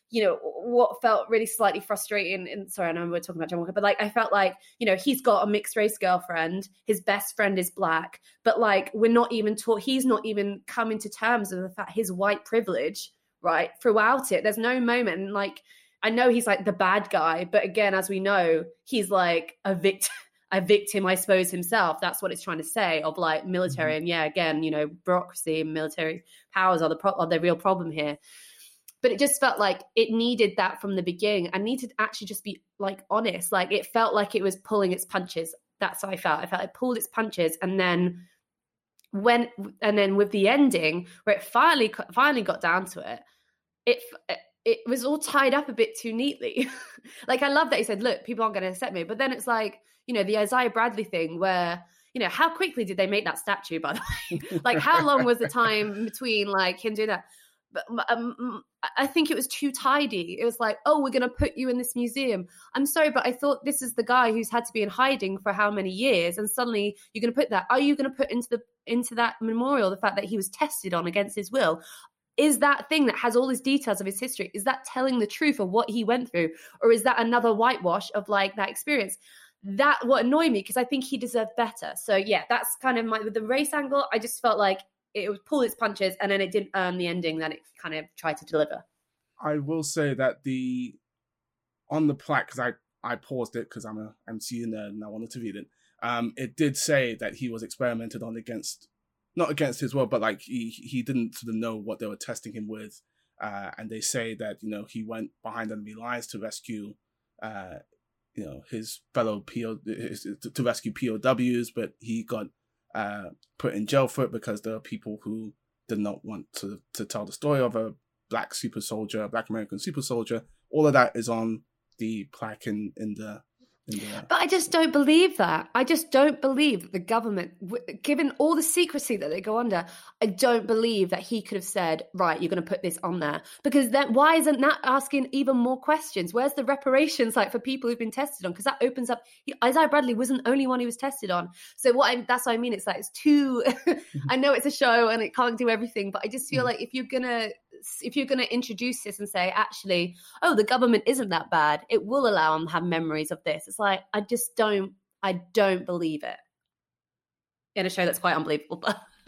B: you know what felt really slightly frustrating. And sorry, I know we're talking about John Walker, but like I felt like you know he's got a mixed race girlfriend, his best friend is black, but like we're not even taught. He's not even coming to terms with the fact his white privilege, right? Throughout it, there's no moment and like. I know he's like the bad guy, but again, as we know, he's like a victim a victim, I suppose, himself. That's what it's trying to say of like military. Mm-hmm. And yeah, again, you know, bureaucracy and military powers are the pro- are the real problem here. But it just felt like it needed that from the beginning. I needed to actually just be like honest. Like it felt like it was pulling its punches. That's how I felt. I felt it pulled its punches, and then when and then with the ending where it finally finally got down to it, it it was all tied up a bit too neatly. like I love that he said, "Look, people aren't going to accept me," but then it's like you know the Isaiah Bradley thing where you know how quickly did they make that statue? By the way, like how long was the time between like him doing that? But um, I think it was too tidy. It was like, oh, we're going to put you in this museum. I'm sorry, but I thought this is the guy who's had to be in hiding for how many years, and suddenly you're going to put that. Are you going to put into the into that memorial the fact that he was tested on against his will? Is that thing that has all these details of his history? Is that telling the truth of what he went through, or is that another whitewash of like that experience? That what annoyed me because I think he deserved better. So yeah, that's kind of my with the race angle. I just felt like it was pull its punches and then it didn't earn the ending that it kind of tried to deliver.
A: I will say that the on the plaque because I I paused it because I'm a MCU nerd and I wanted to read it. Um, it did say that he was experimented on against, not against his will, but like he he didn't sort of know what they were testing him with, uh, and they say that you know he went behind enemy lines to rescue, uh, you know his fellow PO his, to rescue POWs, but he got uh put in jail for it because there are people who did not want to to tell the story of a black super soldier, black American super soldier. All of that is on the plaque in, in the
B: But I just don't believe that. I just don't believe that the government, given all the secrecy that they go under, I don't believe that he could have said, right, you're going to put this on there. Because then why isn't that asking even more questions? Where's the reparations like for people who've been tested on? Because that opens up, he, Isaiah Bradley wasn't the only one who was tested on. So what I, that's what I mean. It's like, it's too, I know it's a show and it can't do everything, but I just feel
A: Mhm.
B: like if you're going to, if you're going to introduce this and say, actually, oh, the government isn't that bad, it will allow them to have memories of this. It's like I just don't, I don't believe it in a show that's quite unbelievable. But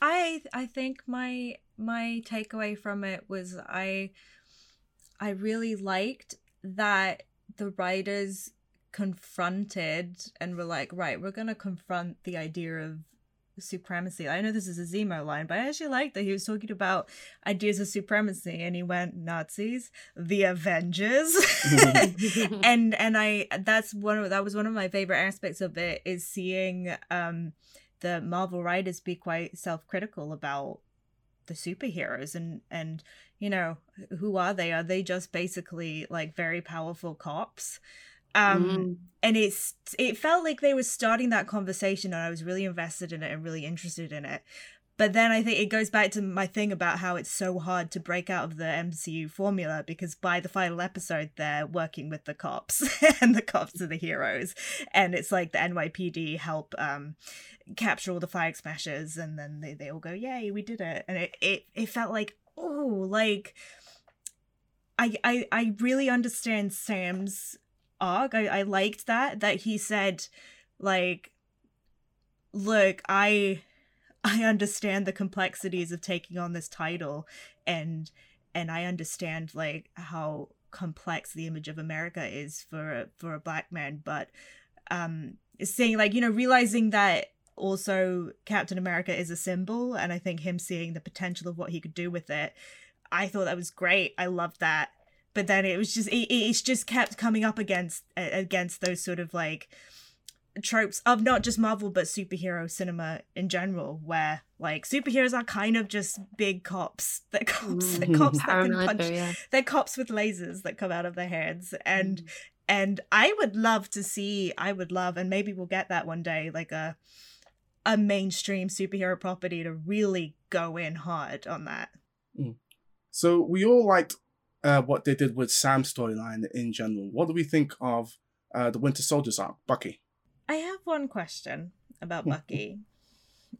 C: I I think my my takeaway from it was I I really liked that the writers confronted and were like, right, we're gonna confront the idea of supremacy. I know this is a Zemo line, but I actually liked that he was talking about ideas of supremacy and he went Nazis, the Avengers. and and I that's one of that was one of my favorite aspects of it is seeing um the Marvel writers be quite self-critical about the superheroes and and you know who are they are they just basically like very powerful cops um
B: Mm.
C: and it's it felt like they were starting that conversation and I was really invested in it and really interested in it. But then I think it goes back to my thing about how it's so hard to break out of the MCU formula because by the final episode they're working with the cops and the cops are the heroes. And it's like the NYPD help um capture all the flag smashers and then they, they all go yay we did it. And it it, it felt like oh like I, I I really understand Sam's I, I liked that that he said like look, I I understand the complexities of taking on this title and and I understand like how complex the image of America is for a, for a black man, but um saying like, you know, realizing that also Captain America is a symbol and I think him seeing the potential of what he could do with it, I thought that was great. I loved that. But then it was just it, it's just kept coming up against against those sort of like tropes of not just Marvel but superhero cinema in general, where like superheroes are kind of just big cops. They're cops. They're
A: Mhm.
C: cops that can punch.
B: yeah.
C: They're cops with lasers that come out of their heads, and
B: Mm.
C: and I would love to see. I would love, and maybe we'll get that one day, like a a mainstream superhero property to really go in hard on that.
A: So we all liked uh, what they did with Sam's storyline in general. What do we think of uh, the Winter Soldier's arc, Bucky?
C: I have one question about Bucky.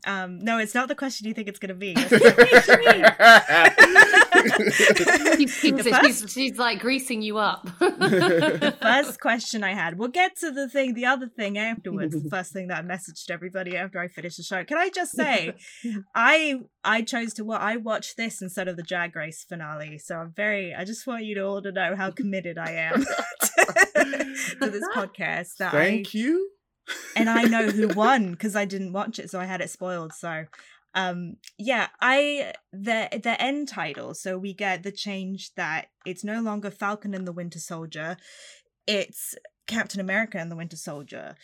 C: Um, no, it's not the question you think it's going to be.
B: She's, she's,
C: The
B: she's, she's like greasing you up.
C: the first question I had. We'll get to the thing, the other thing afterwards. the first thing that I messaged everybody after I finished the show. Can I just say, I I chose to wa- I watched this instead of the Drag Race finale, so I'm very. I just want you to all to know how committed I am to this podcast. That I
A: Thank you.
C: and I know who won because I didn't watch it, so I had it spoiled. So, um, yeah, I the the end title. So we get the change that it's no longer Falcon and the Winter Soldier, it's Captain America and the Winter Soldier.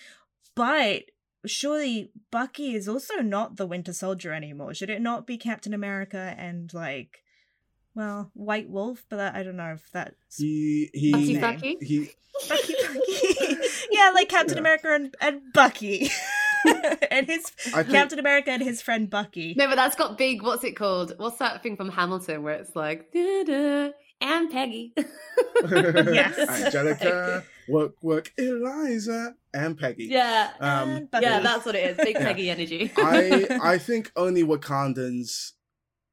C: But surely Bucky is also not the Winter Soldier anymore. Should it not be Captain America and like, well, White Wolf? But that, I don't know if that's
A: He he
B: Bucky. Bucky?
A: he
C: Bucky Bucky. yeah, like Captain
A: Yeah.
C: America and, and Bucky. and his
A: think
C: Captain America and his friend Bucky.
B: No, but that's got big. What's it called? What's that thing from Hamilton where it's like, da-da, and Peggy?
C: Yes.
A: Angelica, work work Eliza and Peggy.
B: Yeah.
A: Um,
C: And
B: Yeah, that's what it is. Big
A: Yeah.
B: Peggy energy.
A: I I think only Wakandans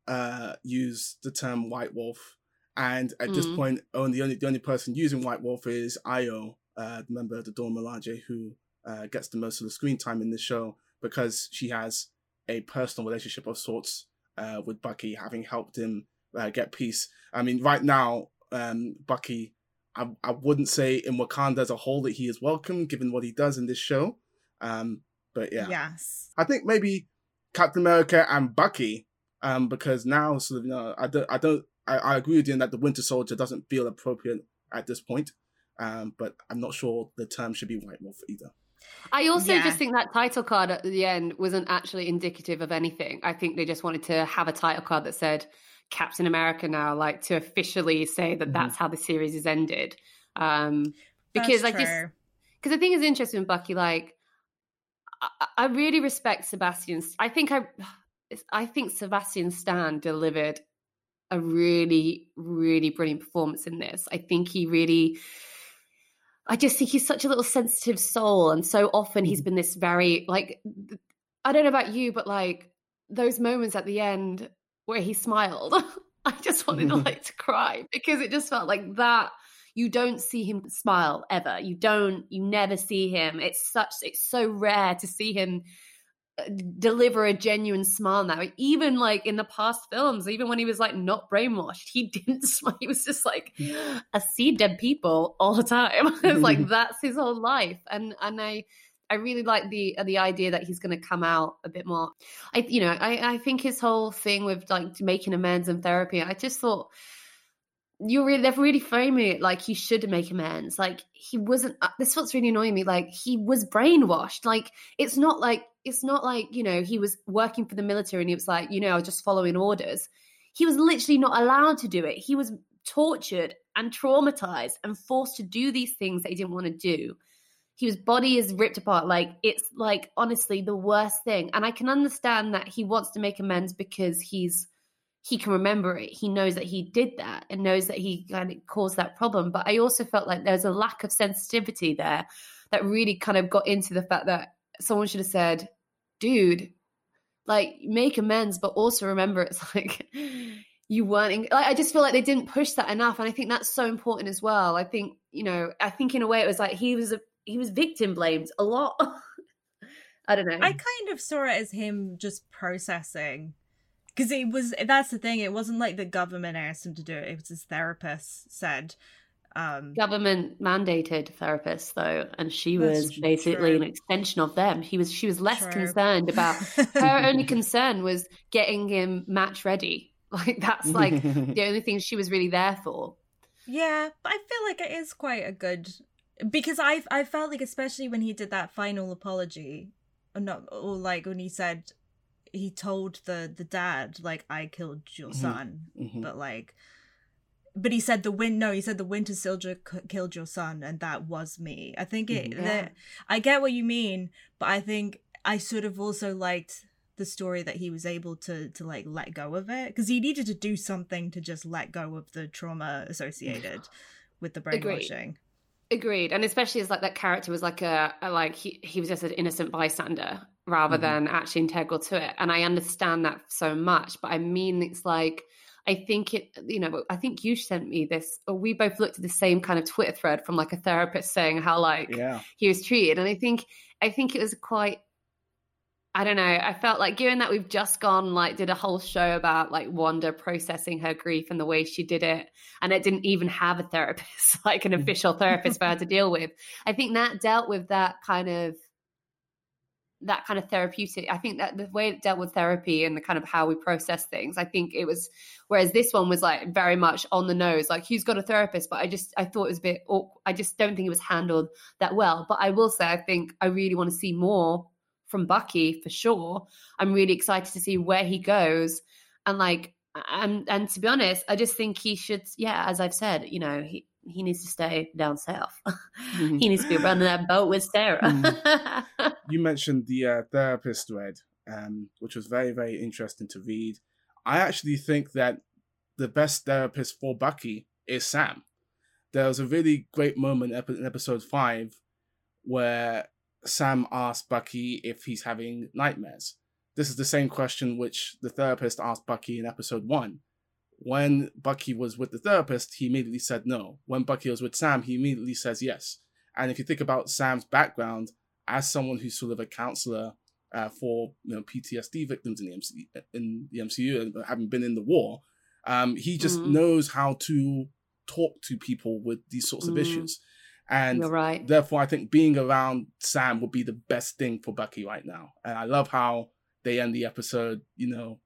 A: uh use the term White Wolf, and at this
B: Mm.
A: point, only only the only person using White Wolf is Ayo, uh, member of the Dora Milaje, who uh, gets the most of the screen time in the show because she has a personal relationship of sorts uh, with Bucky, having helped him uh, get peace. I mean, right now, um, Bucky. I, I wouldn't say in Wakanda as a whole that he is welcome, given what he does in this show. Um, but yeah.
C: Yes.
A: I think maybe Captain America and Bucky, um, because now sort of you know I don't I don't I, I agree with you in that the Winter Soldier doesn't feel appropriate at this point, um, but I'm not sure the term should be White Wolf either.
B: I also
C: Yeah.
B: just think that title card at the end wasn't actually indicative of anything. I think they just wanted to have a title card that said Captain America now, like to officially say that
A: Mhm.
B: that's how the series is ended. Um, because
C: That's
B: I just because I think it's interesting with Bucky. Like, I, I really respect Sebastian. I think I, I think Sebastian Stan delivered a really, really brilliant performance in this. I think he really. I just think he's such a little sensitive soul, and so often he's mm. been this very like. I don't know about you, but like those moments at the end where he smiled, I just wanted to like to cry because it just felt like that you don't see him smile ever. You don't you never see him. It's such it's so rare to see him deliver a genuine smile now even like in the past films even when he was like not brainwashed he didn't smile he was just like i see dead people all the time it's like that's his whole life and and i I really like the the idea that he's going to come out a bit more. I you know I I think his whole thing with like making amends and therapy. I just thought you're really they're really framing it like he should make amends. Like he wasn't uh, this what's really annoying me like he was brainwashed. Like it's not like it's not like you know he was working for the military and he was like you know I was just following orders. He was literally not allowed to do it. He was tortured and traumatized and forced to do these things that he didn't want to do his body is ripped apart. Like it's like honestly the worst thing. And i can understand that he wants to make amends because he's he can remember it. He knows that he did that and knows that he kind of caused that problem. But I also felt like there's a lack of sensitivity there that really kind of got into the fact that someone should have said, dude, like make amends, but also remember it's like you weren't. In- like, I just feel like they didn't push that enough. And I think that's so important as well. I think, you know, I think in a way it was like he was a, he was victim blamed a lot. I don't know.
C: I kind of saw it as him just processing. Because it was, that's the thing, it wasn't like the government asked him to do it, it was his therapist said. Um,
B: government mandated therapist though and she was basically
C: true.
B: an extension of them he was she was less
C: True.
B: concerned about her only concern was getting him match ready like that's like the only thing she was really there for
C: Yeah, but I feel like it is quite a good because I I felt like especially when he did that final apology, or not, or like when he said he told the the dad like I killed your
A: Mhm.
C: son,
A: Mhm.
C: but like, but he said the wind. no he said the Winter Soldier c- killed your son and that was me. I think it
A: Mhm.
B: Yeah.
C: that I get what you mean, but I think I sort of also liked the story that he was able to to like let go of it because he needed to do something to just let go of the trauma associated with the
B: Agreed.
C: brainwashing.
B: agreed and especially as like that character was like a, a like he, he was just an innocent bystander rather
A: Mhm.
B: than actually integral to it and i understand that so much but i mean it's like I think it, you know, I think you sent me this, or we both looked at the same kind of Twitter thread from like a therapist saying how like
A: yeah.
B: he was treated and i think i think it was quite i don't know i felt like given that we've just gone like did a whole show about like wanda processing her grief and the way she did it and it didn't even have a therapist like an official therapist for her to deal with i think that dealt with that kind of that kind of therapeutic i think that the way it dealt with therapy and the kind of how we process things i think it was whereas this one was like very much on the nose like he's got a therapist? But i just i thought it was a bit awk- i just don't think it was handled that well. But i will say i think i really want to see more from bucky for sure. I'm really excited to see where he goes. And like and and to be honest i just think he should yeah as i've said you know he he needs to stay down south he needs to be running that boat with sarah
A: you mentioned the uh, therapist thread, um, which was very, very interesting to read. I actually think that the best therapist for Bucky is Sam. There was a really great moment in episode five where Sam asked Bucky if he's having nightmares. This is the same question which the therapist asked Bucky in episode one. When Bucky was with the therapist, he immediately said no. When Bucky was with Sam, he immediately says yes. And if you think about Sam's background, as someone who's sort of a counselor uh, for you know PTSD victims in the MCU, in the MCU and having been in the war, um, he just
B: Mhm.
A: knows how to talk to people with these sorts of
B: Mm.
A: issues, and
B: right
A: therefore I think being around Sam would be the best thing for Bucky right now. And I love how they end the episode. You know,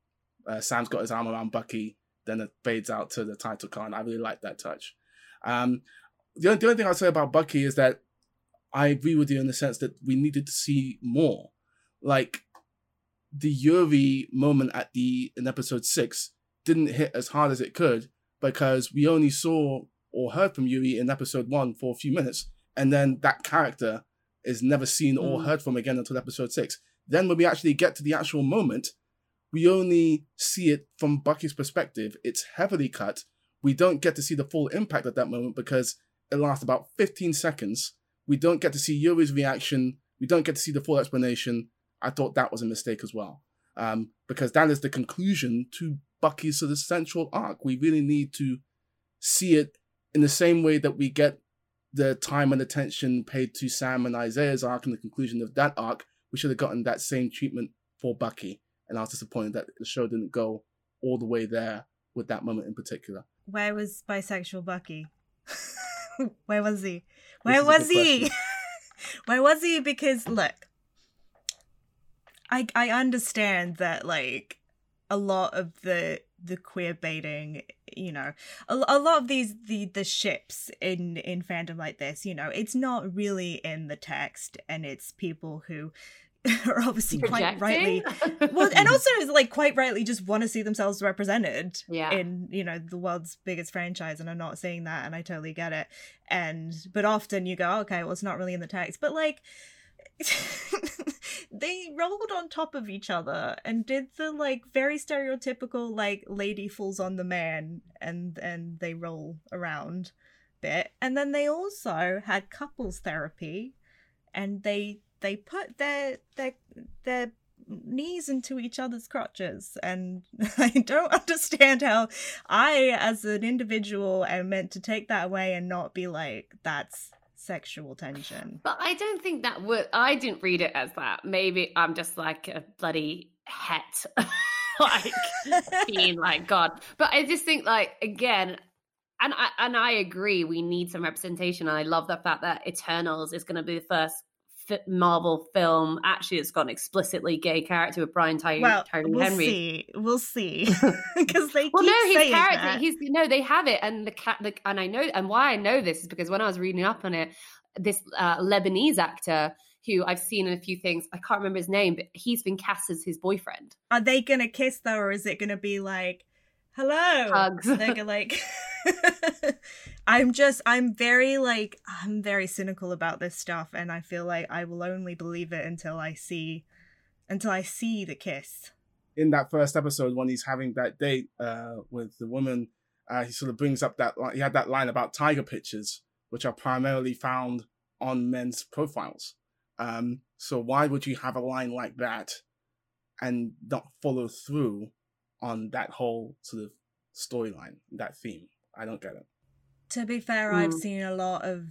A: uh, Sam's got his arm around Bucky, then it fades out to the title card. I really like that touch. Um, the, only, the only thing I'll say about Bucky is that I agree with you in the sense that we needed to see more. Like the Yuri moment at the in episode six didn't hit as hard as it could because we only saw or heard from Yuri in episode one for a few minutes, and then that character is never seen or
B: Mm.
A: heard from again until episode six. Then when we actually get to the actual moment, we only see it from Bucky's perspective. It's heavily cut. We don't get to see the full impact at that moment because it lasts about 15 seconds. We don't get to see Yuri's reaction. We don't get to see the full explanation. I thought that was a mistake as well. Um, because that is the conclusion to Bucky's sort of central arc. We really need to see it in the same way that we get the time and attention paid to Sam and Isaiah's arc and the conclusion of that arc. We should have gotten that same treatment for Bucky. And I was disappointed that the show didn't go all the way there with that moment in particular.
C: Where was bisexual Bucky? Where was he? Where was he? Where was he? Because look, I I understand that like a lot of the the queer baiting, you know, a, a lot of these the the ships in in fandom like this, you know, it's not really in the text, and it's people who are obviously quite rightly well and also like quite rightly just want to see themselves represented
B: Yeah.
C: in you know the world's biggest franchise and i'm not saying that and i totally get it. And but often you go okay well it's not really in the text. But like they rolled on top of each other and did the like very stereotypical like lady falls on the man and and they roll around bit. And then they also had couples therapy and they they put their their their knees into each other's crotches and i don't understand how i as an individual am meant to take that away and not be like that's sexual tension
B: But I don't think that would. I didn't read it as that. Maybe I'm just like a bloody het, like being like God. But I just think like again, and I and I agree. We need some representation. I love the fact that Eternals is going to be the first Marvel film. Actually, it's got an explicitly gay character with Brian Ty-
C: well
B: Tyree
C: we'll
B: Henry.
C: see we'll see because they
B: Well, no, his character.
C: that.
B: He's no, they have it, and the cat. The, and I know, and why I know this is because when I was reading up on it, this uh, Lebanese actor who I've seen in a few things, I can't remember his name, but he's been cast as his boyfriend.
C: are they gonna kiss though or is it gonna be like hello
B: Hugs.
C: they're gonna like i'm just i'm very like i'm very cynical about this stuff and i feel like i will only believe it until i see until i see the kiss
A: in that first episode when he's having that date uh, with the woman, uh, he sort of brings up that he had that line about tiger pictures, which are primarily found on men's profiles. Um, so why would you have a line like that and not follow through on that whole sort of storyline, that theme? I don't get it.
C: to be fair i've
B: Mm.
C: seen a lot of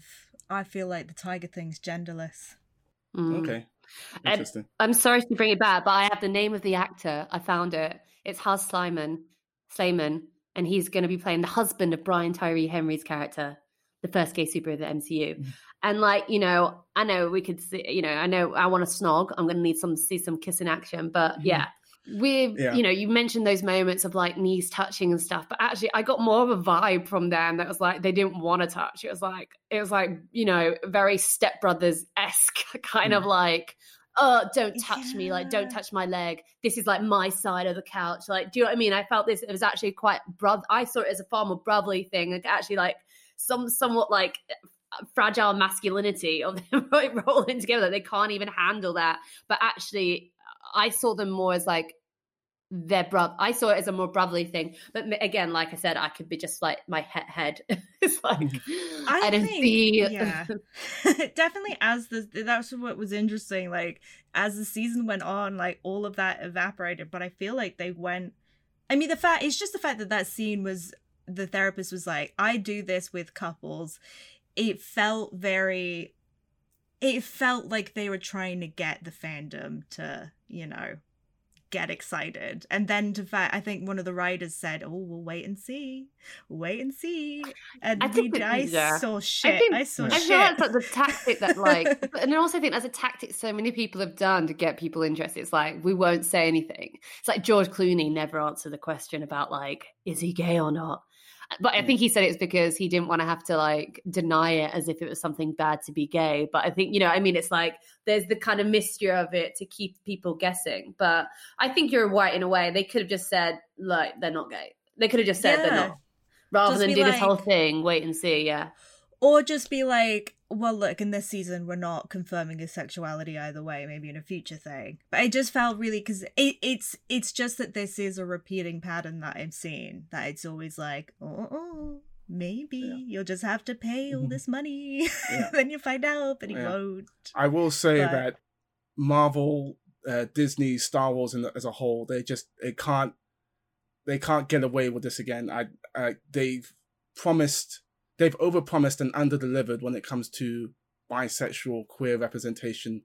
C: i feel like the tiger thing's genderless
B: Mm.
A: Okay,
B: And-
A: interesting.
B: I'm sorry to bring it back, but I have the name of the actor. I found it. It's Haaz Slyman, Sleiman, and he's going to be playing the husband of Brian Tyree Henry's character, the first gay super of the MCU.
A: Mhm.
B: And like you know, I know we could see. You know, I know I want to snog. I'm going to need some see some kissing action, but
A: Mhm.
B: yeah. With
A: Yeah.
B: you know, you mentioned those moments of like knees touching and stuff, but actually, I got more of a vibe from them that was like they didn't want to touch. It was like it was like you know, very stepbrothers-esque kind of mm. like oh, don't touch me, like don't touch my leg. This is like my side of the couch. Like, do you know what I mean? I felt this. It was actually quite brother. I saw it as a far more brotherly thing. Like actually, like some somewhat like uh, fragile masculinity of them rolling together. They can't even handle that. But actually, I saw them more as like their brother. I saw it as a more brotherly thing. But again, like I said, I could be just like my he- head. it's like mm-hmm. I,
C: I
B: don't
C: think-
B: see.
C: yeah. definitely as the that's what was interesting like as the season went on like all of that evaporated but i feel like they went i mean the fact it's just the fact that that scene was the therapist was like i do this with couples it felt very it felt like they were trying to get the fandom to you know get excited and then to fact i think one of the writers said oh we'll wait and see wait and see and
B: I
C: we, I
B: yeah.
C: saw shit I,
B: think- I
C: saw
B: I
C: shit
B: feel that's like the tactic that like, but- and I also think that's a tactic so many people have done to get people interested. It's like we won't say anything. It's like George Clooney never answered the question about like is he gay or not. But I think he said it's because he didn't want to have to like deny it as if it was something bad to be gay. But I think you know, I mean, it's like there's the kind of mystery of it to keep people guessing. But I think you're right in a way. They could have just said like they're not gay. They could have just said they're not, rather
C: Just
B: than do this whole thing. Wait and see. Yeah.
C: or just be like well, look, in this season, we're not confirming his sexuality either way. Maybe in a future thing, but I just felt really because it, it's it's just that this is a repeating pattern that I've seen. That it's always like, oh, oh maybe yeah. you'll just have to pay all mm-hmm. this money, yeah. then you find out, but he yeah. won't.
A: I will say but... that Marvel, uh, Disney, Star Wars, and as a whole, they just it can't they can't get away with this again. I, I they've promised they've overpromised and underdelivered when it comes to bisexual queer representation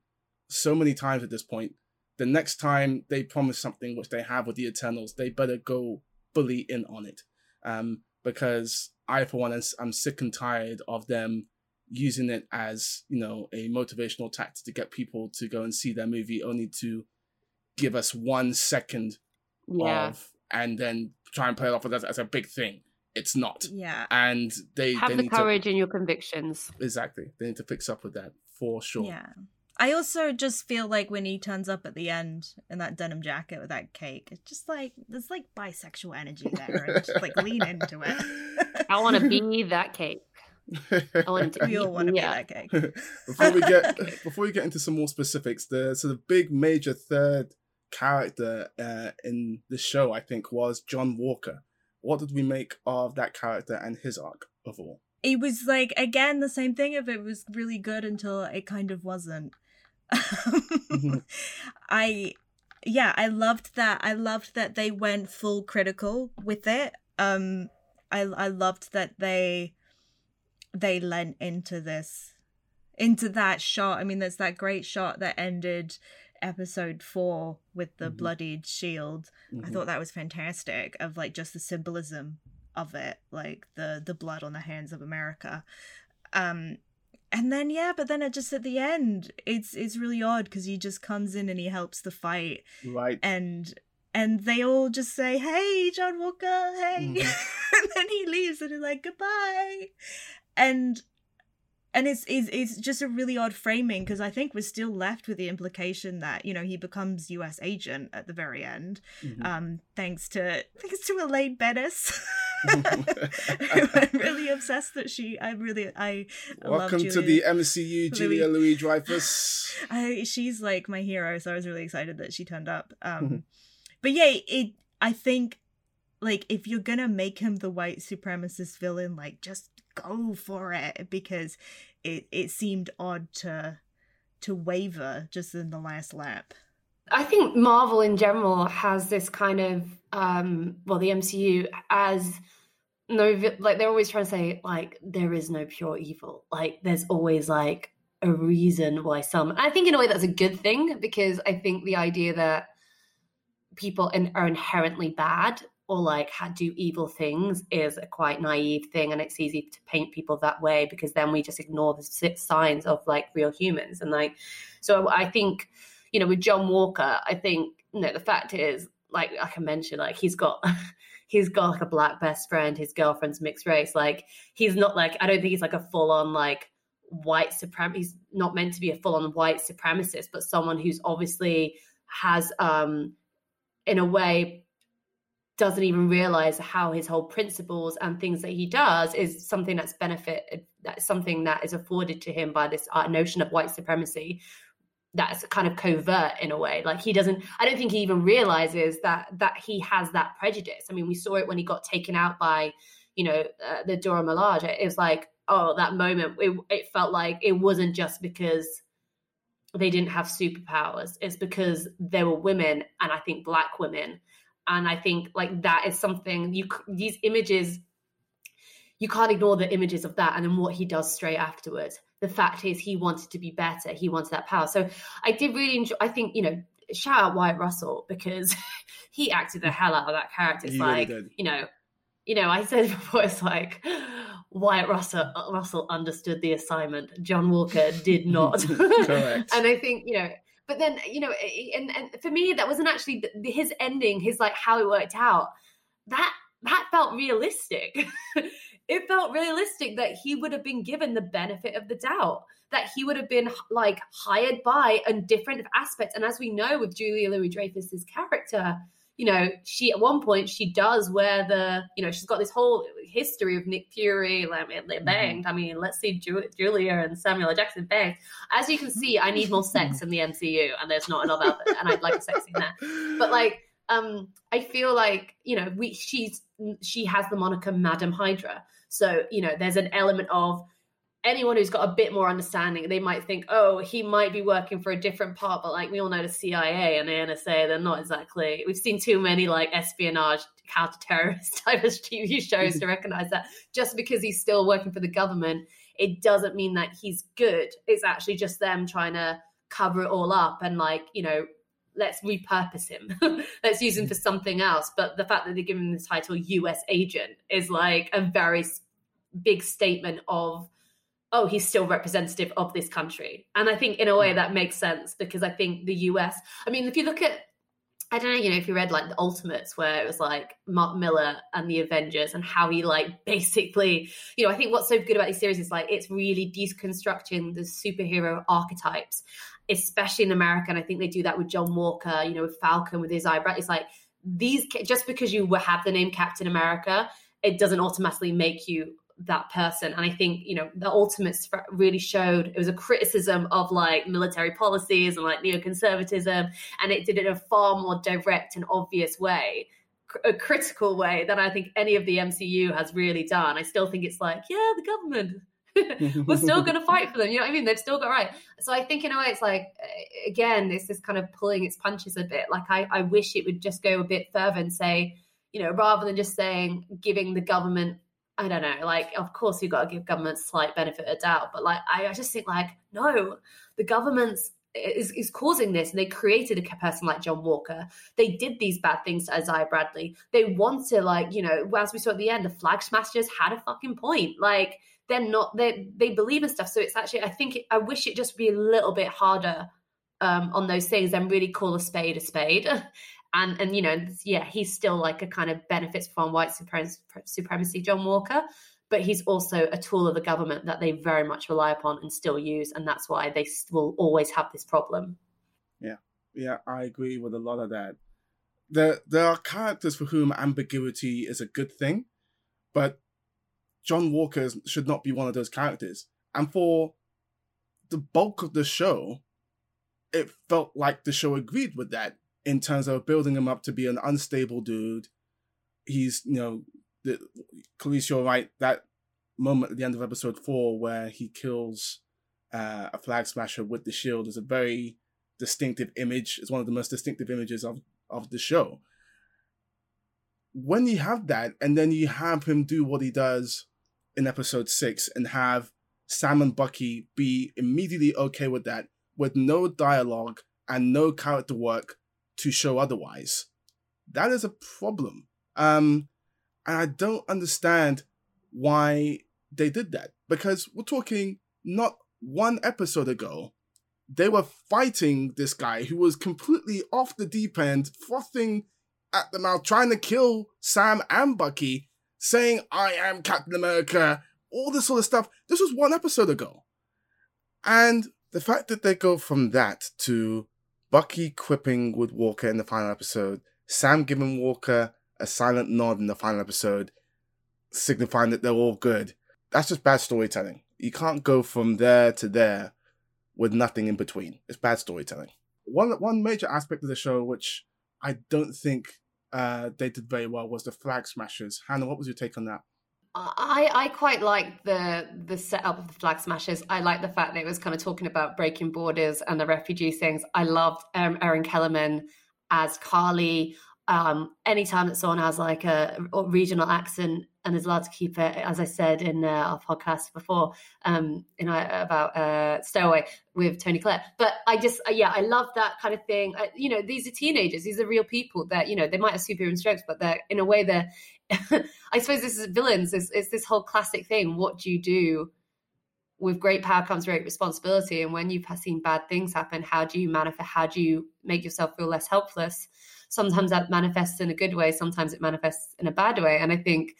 A: so many times at this point. The next time they promise something, which they have with the Eternals, they better go fully in on it. Um, because I, for one, I'm sick and tired of them using it as, you know, a motivational tactic to get people to go and see their movie only to give us one second yeah. of, and then try and play it off as, as a big thing it's not.
C: Yeah.
A: And they
B: have
A: they
B: the courage to, in your convictions.
A: Exactly. They need to fix up with that for sure.
C: Yeah. I also just feel like when he turns up at the end in that denim jacket with that cake, it's just like there's like bisexual energy there, and just like lean into it.
B: I want to be that cake. I want to.
C: We all want to yeah. be that cake.
A: before we get before we get into some more specifics, the sort of big major third character uh, in the show, I think, was John Walker what did we make of that character and his arc overall?
C: It was like again the same thing. If it was really good until it kind of wasn't. mm-hmm. I yeah, I loved that. I loved that they went full critical with it. Um, I I loved that they they lent into this into that shot. I mean, there's that great shot that ended episode four with the mm-hmm. bloodied shield. Mm-hmm. I thought that was fantastic of like just the symbolism of it, like the the blood on the hands of America. Um and then yeah, but then it just at the end, it's it's really odd because he just comes in and he helps the fight.
A: Right.
C: And and they all just say, "Hey, John Walker, hey," mm-hmm. and then he leaves and is like, "Goodbye," and and it's, it's it's just a really odd framing because I think we're still left with the implication that you know he becomes U.S. agent at the very end, mm-hmm. um, thanks to thanks to Elaine Benes. I'm really obsessed that she. I really I.
A: Welcome to the MCU, Julia Louis Dreyfus.
C: I she's like my hero, so I was really excited that she turned up. Um, mm-hmm. but yeah, it. I think like if you're gonna make him the white supremacist villain, like just go for it because it it seemed odd to to waver just in the last lap.
B: I think Marvel in general has this kind of um well the MCU as no like they're always trying to say like there is no pure evil. Like there's always like a reason why some I think in a way that's a good thing because I think the idea that people in, are inherently bad or like how do evil things is a quite naive thing and it's easy to paint people that way because then we just ignore the signs of like real humans and like so i think you know with john walker i think you know the fact is like i can mention like he's got he's got like a black best friend his girlfriend's mixed race like he's not like i don't think he's like a full on like white supremacist he's not meant to be a full on white supremacist but someone who's obviously has um in a way doesn't even realize how his whole principles and things that he does is something that's benefit that's something that is afforded to him by this uh, notion of white supremacy that's kind of covert in a way. Like he doesn't i don't think he even realizes that that he has that prejudice. I mean we saw it when he got taken out by you know uh, the dora milaje. It was like oh that moment it, it felt like it wasn't just because they didn't have superpowers. It's because there were women and i think black women and i think like that is something you these images you can't ignore the images of that and then what he does straight afterwards the fact is he wanted to be better he wanted that power so i did really enjoy i think you know shout out wyatt russell because he acted the hell out of that character it's he like really you know you know i said before it's like Wyatt Russell, Russell understood the assignment. John Walker did not.
A: Correct.
B: and I think, you know, but then you know and, and for me that wasn't actually his ending his like how it worked out. That that felt realistic. It felt realistic that he would have been given the benefit of the doubt that he would have been like hired by a different aspect. And as we know with julia louis dreyfus's character you know, she at one point she does wear the, you know, she's got this whole history of Nick Fury, like they
A: Mm-hmm.
B: banged. I mean, let's see Ju- Julia and Samuel L. Jackson banged. As you can see, I need more sex in the MCU, and there's not enough of it, and I'd like a sex scene there. But like, um, I feel like you know, we she's she has the moniker Madam Hydra, so you know, there's an element of anyone who's got a bit more understanding, they might think, oh, he might be working for a different part, but like we all know the CIA and the NSA, they're not exactly. We've seen too many like espionage, counter-terrorist type of TV shows to mm-hmm. recognize that just because he's still working for the government, it doesn't mean that he's good. It's actually just them trying to cover it all up and like you know. Let's repurpose him. Let's use him for mm-hmm. something else. But the fact that they give him the title U.S. agent is like a very big statement of oh, he's still representative of this country. And I think in a way mm. that makes sense because I think the US, I mean, if you look at, I don't know, you know, if you read like the Ultimates where it was like Mark Millar and the Avengers and how he like basically, you know, I think what's so good about these series is like it's really deconstructing the superhero archetypes, especially in America. And I think they do that with John Walker, you know, with Falcon with his eyebrow. It's like these, just because you have the name Captain America, it doesn't automatically make you that person. And I think, you know, the Ultimates really showed it was a criticism of like military policies and like neoconservatism. And it did it in a far more direct and obvious way, a critical way than I think any of the MCU has really done. I still think it's like, yeah, the government. We're still going to fight for them. You know what I mean? They've still got right. So I think in a way, it's like again, it's this kind of pulling its punches a bit. Like I, I wish it would just go a bit further and say, you know, rather than just saying giving the government I don't know, like, of course, you've got to give governments slight benefit of doubt, but like, I, just think, like, no, the government's is, is causing this, and they created a person like John Walker. They did these bad things to Isaiah Bradley. They want to, like, you know, as we saw at the end, the flag smashers had a fucking point. Like, they're not, they they believe in stuff. So it's actually, I think, I wish it just be a little bit harder um, on those things and really call a spade a spade. and and you know yeah he's still like a kind of benefits from white supremacy john walker but he's also a tool of the government that they very much rely upon and still use and that's why they will always have this problem.
A: Yeah. Yeah i agree with a lot of that. There there are characters for whom ambiguity is a good thing but john walker should not be one of those characters. And for the bulk of the show it felt like the show agreed with that in terms of building him up to be an unstable dude. He's, you know, the Clarisse, you're right. That moment at the end of episode four where he kills uh, a flag smasher with the shield is a very distinctive image. It's one of the most distinctive images of, of the show. When you have that, and then you have him do what he does in episode six and have Sam and Bucky be immediately okay with that, with no dialogue and no character work to show otherwise. That is a problem. Um, and I don't understand why they did that because we're talking not one episode ago. They were fighting this guy who was completely off the deep end, frothing at the mouth, trying to kill Sam and Bucky, saying, I am Captain America, all this sort of stuff. This was one episode ago. And the fact that they go from that to Bucky quipping with Walker in the final episode, Sam giving Walker a silent nod in the final episode, signifying that they're all good. That's just bad storytelling. You can't go from there to there with nothing in between. It's bad storytelling. One one major aspect of the show, which I don't think uh, they did very well, was the flag smashers. Hannah, what was your take on that?
B: I, I quite like the the setup of the flag smashers. I like the fact that it was kind of talking about breaking borders and the refugee things. I loved um, Erin Kellyman as Karli. Um, anytime that someone has like a, regional accent and is allowed to keep it, as I said in uh, our podcast before, um, you know about uh, Stowaway with Tony Clare. But I just, uh, yeah, I love that kind of thing. Uh, you know, these are teenagers; these are real people that you know they might have superhero strokes, but they're in a way they're. I suppose this is villains. It's, it's this whole classic thing. What do you do? With great power comes great responsibility, and when you've seen bad things happen, how do you manifest? How do you make yourself feel less helpless? Sometimes that manifests in a good way. Sometimes it manifests in a bad way. And I think,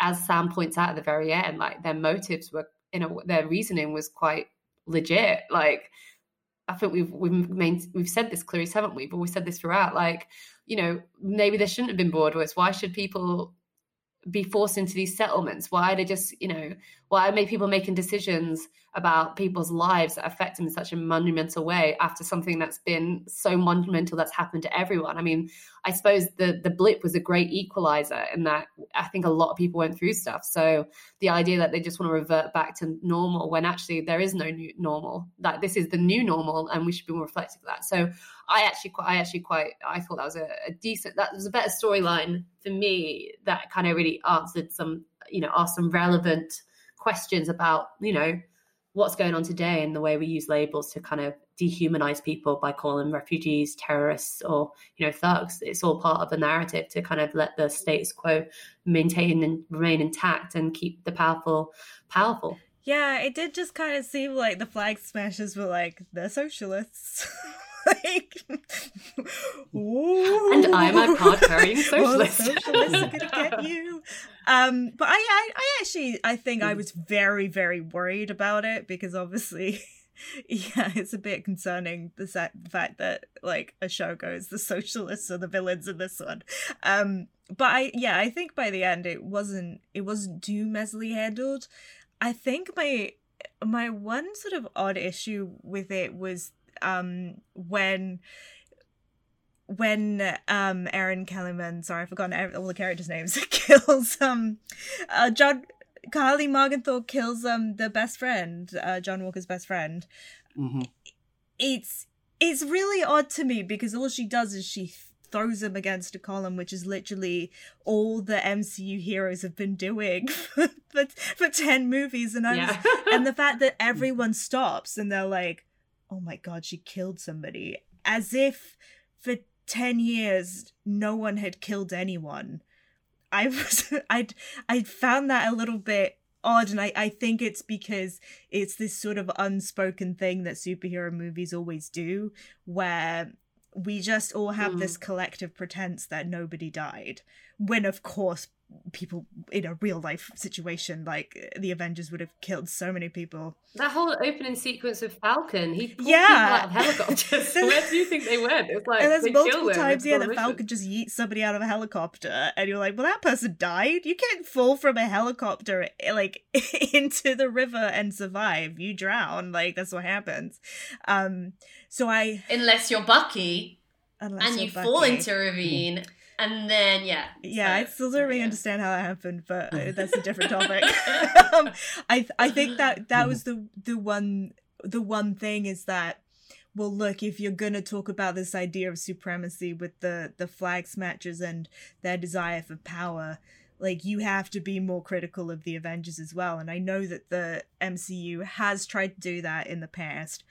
B: as Sam points out at the very end, like their motives were, you know, their reasoning was quite legit. Like I think we've we've main, we've said this, Clarisse, haven't we? But we said this throughout. Like, you know, maybe there shouldn't have been borders. Why should people be forced into these settlements? Why are they just, you know, why are people making decisions about people's lives that affect them in such a monumental way after something that's been so monumental that's happened to everyone? I mean, I suppose the the blip was a great equalizer in that I think a lot of people went through stuff. So the idea that they just want to revert back to normal when actually there is no new normal, that this is the new normal and we should be more reflective of that. So I actually quite, I actually quite, I thought that was a, a decent, that was a better storyline for me that kind of really answered some, you know, asked some relevant questions about, you know, what's going on today and the way we use labels to kind of dehumanize people by calling refugees, terrorists, or you know thugs. It's all part of the narrative to kind of let the status quo maintain and remain intact and keep the powerful powerful.
C: Yeah, it did just kind of seem like the flag smashers were like the socialists. like,
B: and I'm a card carrying socialist.
C: Socialists are gonna get you. Um, but I, I, I actually, I think I was very, very worried about it because obviously. yeah, it's a bit concerning the, the fact that like a show goes the socialists are the villains in this one. Um, but I yeah, I think by the end it wasn't it wasn't too messily handled. I think my my one sort of odd issue with it was um when when um Erin Kellyman, sorry, I've forgotten all the characters' names, kills um uh John Karli Morgenthau kills um the best friend, uh John Walker's best friend.
A: Mm-hmm.
C: It's it's really odd to me because all she does is she throws him against a column, which is literally all the MCU heroes have been doing for for, for ten movies, and I yeah. and the fact that everyone stops and they're like, oh my god, she killed somebody. As if for 10 years no one had killed anyone. I was I'd I found that a little bit odd and I, I think it's because it's this sort of unspoken thing that superhero movies always do where we just all have mm. this collective pretense that nobody died when of course people in a real life situation like the avengers would have killed so many people.
B: That whole opening sequence of falcon he pulled
C: yeah.
B: people out of helicopters. Where do you think they went? It's like
C: and there's multiple times yeah the falcon just yeets somebody out of a helicopter and you're like well that person died? You can't fall from a helicopter eh, like into the river and survive. You drown. Like that's what happens. Um so i
B: unless you're bucky. Unless and you Bucky. fall into a ravine and then yeah
C: yeah so, i still don't really yeah. understand how that happened but uh, that's a different topic um, i i think that that was the the one the one thing is that well look if you're gonna talk about this idea of supremacy with the the flag smashers and their desire for power like you have to be more critical of the avengers as well and i know that the mcu has tried to do that in the past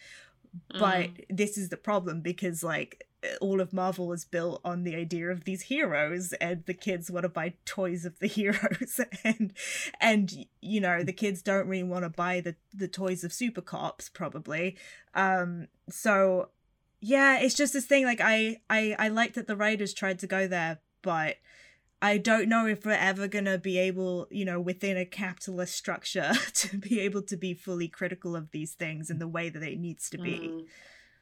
C: but mm. this is the problem because like all of Marvel is built on the idea of these heroes and the kids want to buy toys of the heroes and and you know the kids don't really want to buy the the toys of super cops probably um so yeah it's just this thing like I I I like that the writers tried to go there but I don't know if we're ever to be able, you know, within a capitalist structure to be able to be fully critical of these things in the way that it needs to be. Mm.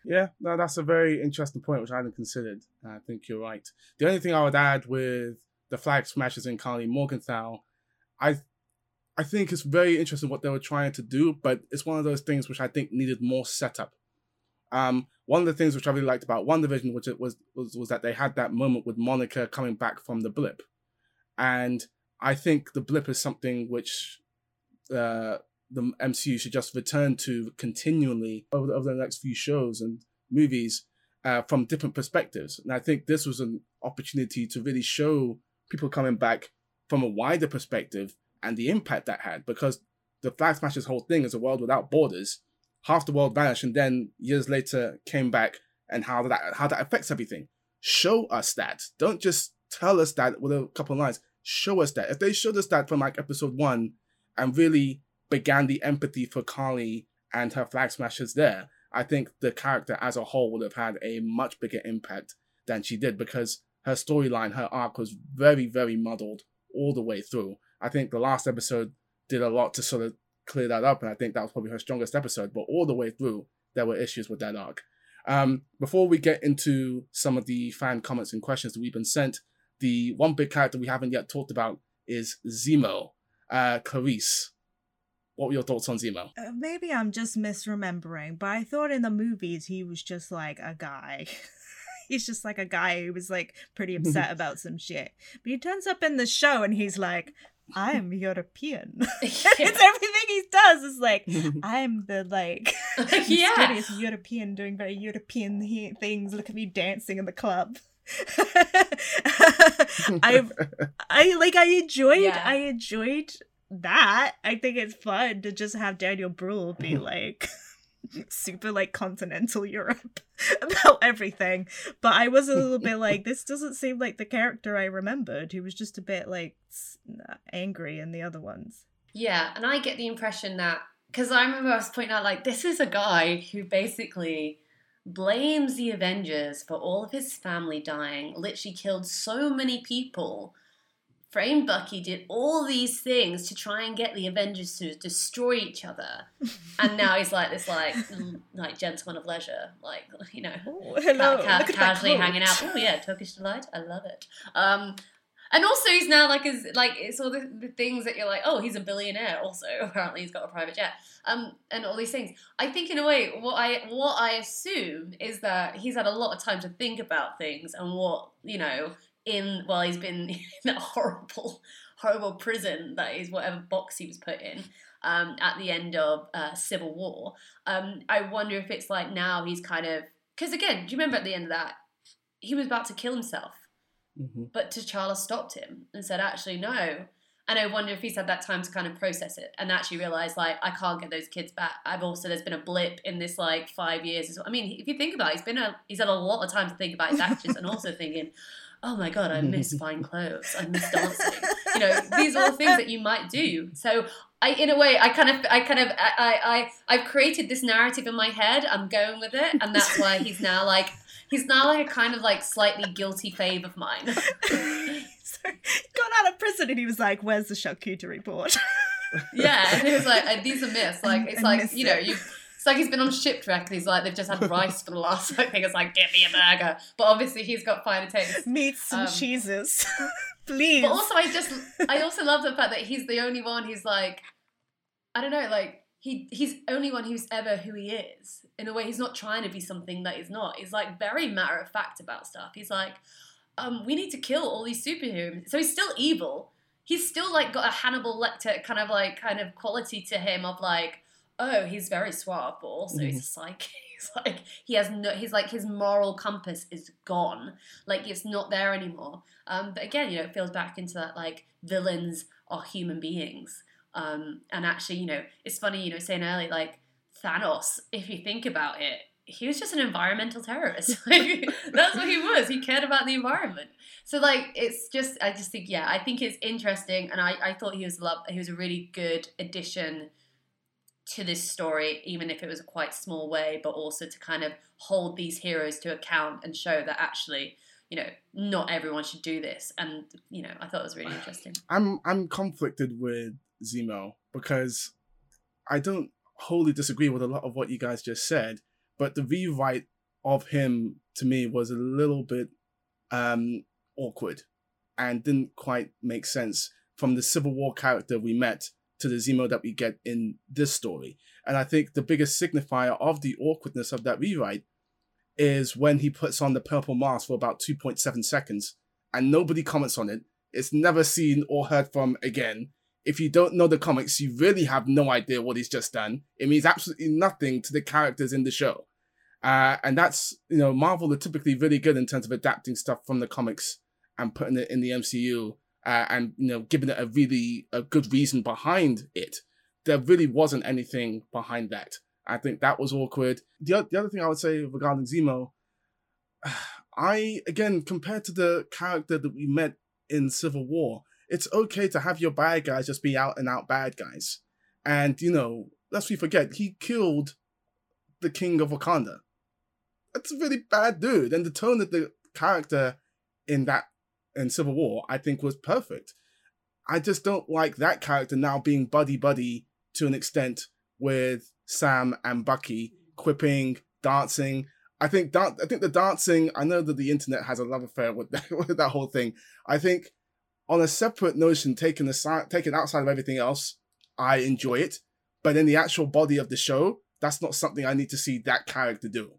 A: Yeah, no, that's a very interesting point, which I hadn't considered. I think you're right. The only thing I would add with the flag smashers in Karli Morgenthau, I, I think it's very interesting what they were trying to do, but it's one of those things which I think needed more setup. Um, one of the things which I really liked about WandaVision, which it was, was was that they had that moment with Monica coming back from the blip, and I think the blip is something which uh, the MCU should just return to continually over the, over the next few shows and movies uh, from different perspectives. And I think this was an opportunity to really show people coming back from a wider perspective and the impact that had because the Flag Smashers whole thing is a world without borders. Half the world vanished and then years later came back and how that how that affects everything. Show us that. Don't just tell us that with a couple of lines. Show us that. If they showed us that from like episode one and really began the empathy for Karli and her flag smashers there, I think the character as a whole would have had a much bigger impact than she did because her storyline, her arc was very, very muddled all the way through. I think the last episode did a lot to sort of clear that up, and I think that was probably her strongest episode. But all the way through, there were issues with that arc. Um, before we get into some of the fan comments and questions that we've been sent, the one big character we haven't yet talked about is Zemo. Uh, Clarisse, what were your thoughts on Zemo?
C: Uh, maybe I'm just misremembering, but I thought in the movies he was just like a guy. he's just like a guy who was like pretty upset about some shit. But he turns up in the show and he's like, I'm European. it's everything he does is like, I'm the like
B: Yeah.
C: mysterious European doing very European he- things. Look at me dancing in the club. I I like I enjoyed
B: Yeah.
C: I enjoyed that. I think it's fun to just have Daniel Bruhl be like super like continental Europe about everything. But I was a little bit like this doesn't seem like the character I remembered. He was just a bit like angry in the other ones.
B: Yeah, and I get the impression that because I remember I was pointing out like this is a guy who basically blames the Avengers for all of his family dying, literally killed so many people. Frame Bucky did all these things to try and get the Avengers to destroy each other, and now he's like this like like gentleman of leisure, like you know
C: Oh, hello.
B: ca- casually hanging out. Oh yeah, Turkish delight. I love it. Um, and also he's now like is like it's all the, the things that you're like, oh, he's a billionaire. Also, apparently he's got a private jet. Um, and all these things. I think in a way, what I what I assume is that he's had a lot of time to think about things and what you know in well, he's been in that horrible horrible prison that is whatever box he was put in. Um, at the end of uh, Civil War, um, I wonder if it's like now he's kind of because again, do you remember at the end of that he was about to kill himself,
A: Mhm.
B: but T'Challa stopped him and said, "Actually, no." And I wonder if he's had that time to kind of process it and actually realize, like, I can't get those kids back. I've also there's been a blip in this like five years. well. I mean, if you think about it, he's been a he's had a lot of time to think about his actions and also thinking, oh my god, I miss fine clothes, I miss dancing. You know, these are all things that you might do. So I, in a way, I kind of, I kind of, I, I, I've created this narrative in my head. I'm going with it, and that's why he's now like, he's now like a kind of like slightly guilty fave of mine.
C: so he got out of prison and he was like, "Where's the charcuterie report?"
B: yeah, and it was like, uh, these are myths. Like, it's
C: I
B: like you know,
C: it.
B: you. It's like he's been on shipwreck and he's like they've just had rice for the last. I think it's like get me a burger, but obviously he's got finer taste.
C: Meat some
B: Um,
C: cheeses, please.
B: But also, I just I also love the fact that he's the only one who's like, I don't know, like he he's only one who's ever who he is. In a way, he's not trying to be something that he's not. He's like very matter of fact about stuff. He's like, um, we need to kill all these superheroes. So he's still evil. He's still like got a Hannibal Lecter kind of like kind of quality to him of like, oh, he's very suave, but also he's a psychic. He's like he has no. He's like his moral compass is gone. Like it's not there anymore. Um, but again, you know, it feels back into that like villains are human beings. Um, and actually, you know, it's funny, you know, saying earlier, like Thanos, if you think about it, he was just an environmental terrorist. like, that's what he was. He cared about the environment. So like, it's just, I just think, yeah, I think it's interesting, and I, I thought he was love. He was a really good addition to this story, even if it was a quite small way, but also to kind of hold these heroes to account and show that actually, you know, not everyone should do this. And you know, I thought it was really interesting.
A: I'm I'm conflicted with Zemo because I don't wholly disagree with a lot of what you guys just said, but the rewrite of him to me was a little bit um awkward and didn't quite make sense from the Civil War character we met to the Zemo that we get in this story. And I think the biggest signifier of the awkwardness of that rewrite is when he puts on the purple mask for about 2.7 seconds and nobody comments on it. It's never seen or heard from again. If you don't know the comics, you really have no idea what he's just done. It means absolutely nothing to the characters in the show. Uh, and that's, you know, Marvel are typically really good in terms of adapting stuff from the comics and putting it in the MCU uh, and, you know, giving it a really a good reason behind it. There really wasn't anything behind that. I think that was awkward. The, the other thing I would say regarding Zemo, I, again, compared to the character that we met in Civil War, it's okay to have your bad guys just be out and out bad guys. And, you know, lest we forget, he killed the king of Wakanda. That's a really bad dude. And the tone of the character in that in Civil War, I think was perfect. I just don't like that character now being buddy buddy to an extent with Sam and Bucky quipping, dancing. I think dan- I think the dancing. I know that the internet has a love affair with that, with that whole thing. I think on a separate notion, taken aside, taken outside of everything else, I enjoy it. But in the actual body of the show, that's not something I need to see that character do.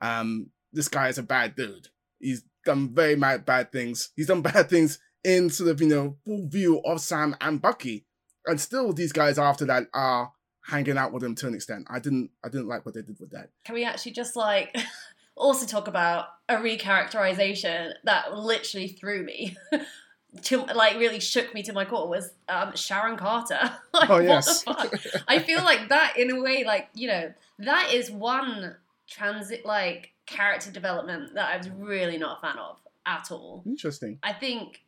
A: Um, this guy is a bad dude. He's done very mad bad things. He's done bad things in sort of you know full view of Sam and Bucky, and still these guys after that are hanging out with him to an extent. I didn't I didn't like what they did with that.
B: Can we actually just like also talk about a recharacterization that literally threw me? to like really shook me to my core was um, Sharon Carter. like,
A: Oh yes,
B: what the fuck? I feel like that in a way, like you know, that is one transit like character development that I was really not a fan of at all.
A: interesting.
B: I think,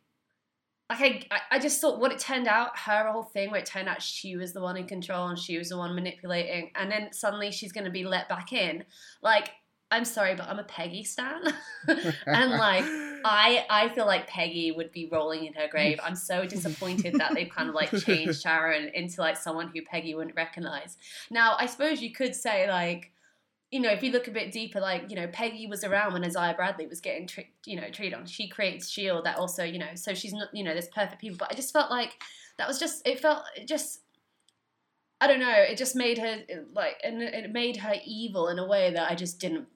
B: like, I, I just thought what it turned out, her whole thing, where it turned out she was the one in control and she was the one manipulating, and then suddenly she's going to be let back in. Like, I'm sorry, but I'm a Peggy stan, and like, I I feel like Peggy would be rolling in her grave. I'm so disappointed that they've kind of like changed Sharon into like someone who Peggy wouldn't recognize. Now, I suppose you could say like you know, if you look a bit deeper, like, you know, Peggy was around when Isaiah Bradley was getting, tre- you know, treated on. She creates S.H.I.E.L.D. that also, you know, so she's not, you know, there's perfect people. But I just felt like that was just, it felt, it just, I don't know, it just made her, like, and it made her evil in a way that I just didn't,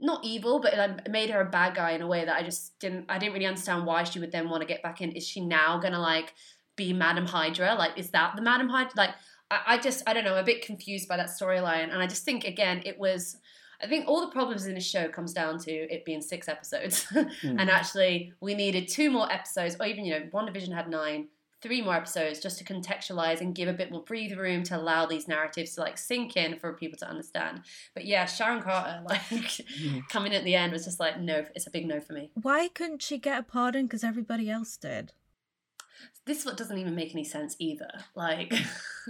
B: not evil, but it um, made her a bad guy in a way that I just didn't, I didn't really understand why she would then want to get back in. Is she now going to, like, be Madam Hydra? Like, is that the Madam Hydra? Like, I, I just, I don't know, I'm a bit confused by that storyline. And I just think, again, it was, I think all the problems in this show comes down to it being six episodes.
A: Hmm.
B: and actually, we needed two more episodes, or even, you know, WandaVision had nine, three more episodes just to contextualize and give a bit more breather room to allow these narratives to like sink in for people to understand. But yeah, Sharon Carter, like coming at the end was just like, no, it's a big no for me.
C: Why couldn't she get a pardon? Because everybody else did.
B: This what doesn't even make any sense either. Like,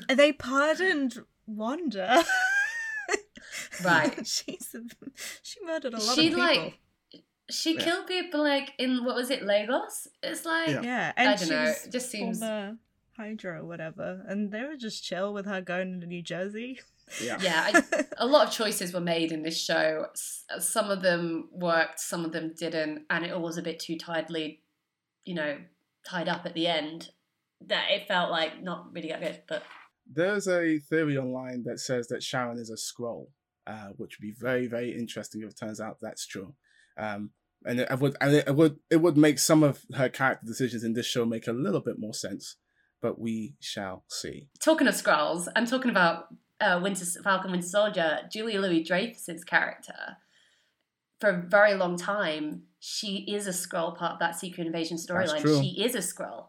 C: They pardoned Wanda.
B: Right.
C: She's she murdered a lot
B: she
C: of people.
B: like, she
A: Yeah.
B: killed people like in, what was it, Lagos? It's like,
A: Yeah.
C: yeah,
B: I
C: and
B: don't
C: she
B: know,
C: was
B: it just seems-
C: former Hydra or whatever, and they were just chill with her going to New Jersey.
A: Yeah.
B: yeah, I, a lot of choices were made in this show. S- Some of them worked, some of them didn't, and it all was a bit too tidily, you know, tied up at the end. That it felt like not really that good. But
A: There's a theory online that says that Sharon is a Skrull, uh, which would be very, very interesting if it turns out that's true. Um, and it would, and it would, it would make some of her character decisions in this show make a little bit more sense. But we shall see.
B: talking of Skrulls, I'm talking about uh, Winter Falcon, Winter Soldier. Julia Louis Dreyfus's character, for a very long time, she is a Skrull part of that Secret Invasion storyline. She is a Skrull.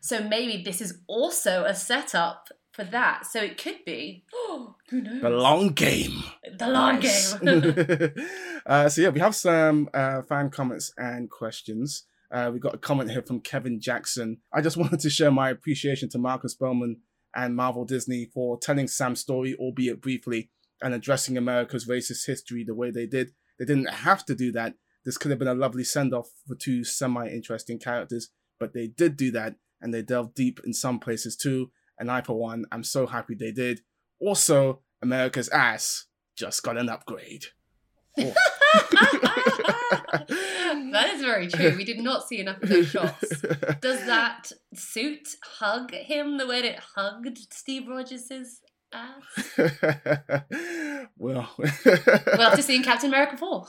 B: So maybe this is also a setup for that. So it could be. Oh, who knows?
A: The long game.
B: The long
A: Nice.
B: game.
A: uh, so yeah, we have some uh, fan comments and questions. Uh, we got a comment here from Kevin Jackson. I just wanted to share my appreciation to Marcus Bowman and Marvel Disney for telling Sam's story, albeit briefly, and addressing America's racist history the way they did. They didn't have to do that. This could have been a lovely send off for two semi interesting characters, but they did do that, and they delved deep in some places too. And I, for one, am so happy they did. Also, America's ass just got an upgrade.
B: that is very true. We did not see enough of those shots. Does that suit hug him the way it hugged Steve Rogers' ass?
A: well,
B: We'll have to see in Captain America 4.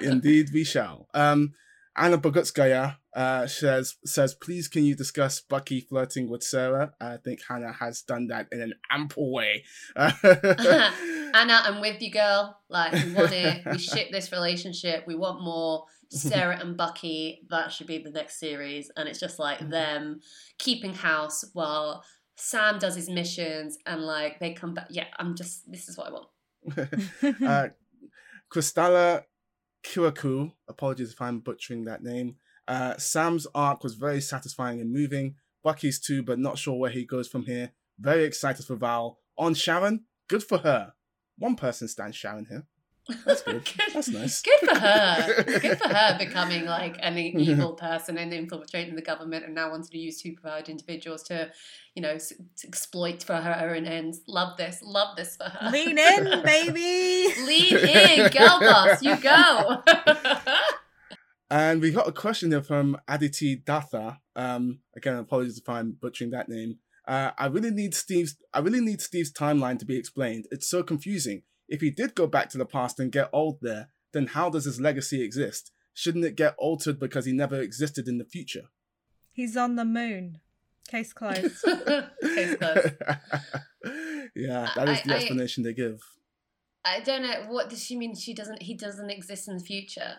A: indeed we shall. Um, Anna Bogutskaya uh, says, says, please can you discuss Bucky flirting with Sarah? I think Hannah has done that in an ample way.
B: Anna, I'm with you, girl. Like, we want it. We ship this relationship. We want more. Sarah and Bucky, that should be the next series. And it's just like them keeping house while Sam does his missions and like they come back. Yeah, I'm just, this is what I want.
A: uh, Kristalla Kiraku, apologies if I'm butchering that name. Uh, Sam's arc was very satisfying and moving. Bucky's too, but not sure where he goes from here. Very excited for Val. On Sharon, good for her. One person stands Sharon here. That's good. That's nice.
B: Good for her. Good for her becoming like an evil person and infiltrating the government and now wanting to use superpowered individuals to, you know, s- to exploit for her own ends. Love this. Love this for her.
C: Lean in, baby.
B: Lean in, girl boss. You go.
A: And we got a question here from Aditi Datha. Um, again, apologies if I'm butchering that name. Uh, I really need Steve's. I really need Steve's timeline to be explained. It's so confusing. If he did go back to the past and get old there, then how does his legacy exist? Shouldn't it get altered because he never existed in the future?
C: He's on the moon. Case closed.
B: Case closed.
A: yeah, that is
B: I-
A: the
B: I-
A: explanation they give.
B: I don't know. What does she mean? She doesn't. He doesn't exist in the future.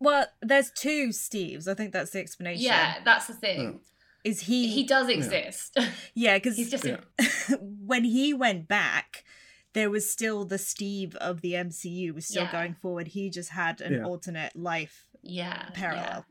C: Well, there's two Steves. I think that's the explanation.
B: Yeah, that's the thing.
C: Is he?
B: He does exist.
C: Yeah, because
B: He's just.
A: Yeah.
C: when he went back, there was still the Steve of the MCU was still
B: Yeah.
C: going forward. He just had an
A: Yeah.
C: alternate life.
B: yeah
C: parallel.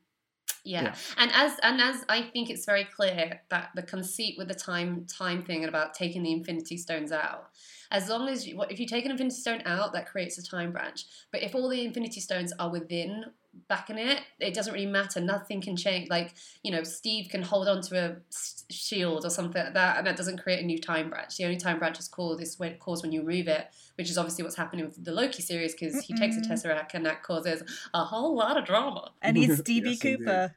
B: yeah. Yeah.
A: Yeah.
B: and as and as I think it's very clear that the conceit with the time time thing and about taking the Infinity Stones out, as long as you, if you take an Infinity Stone out, that creates a time branch. But if all the Infinity Stones are within back in it, it doesn't really matter. Nothing can change. Like you know, Steve can hold on to a shield or something like that, and that doesn't create a new time branch. The only time branch is called is when caused when you remove it, which is obviously what's happening with the Loki series because he takes a Tesseract and that causes a whole lot of drama.
C: And he's Stevie
A: Yes, indeed.
C: Cooper.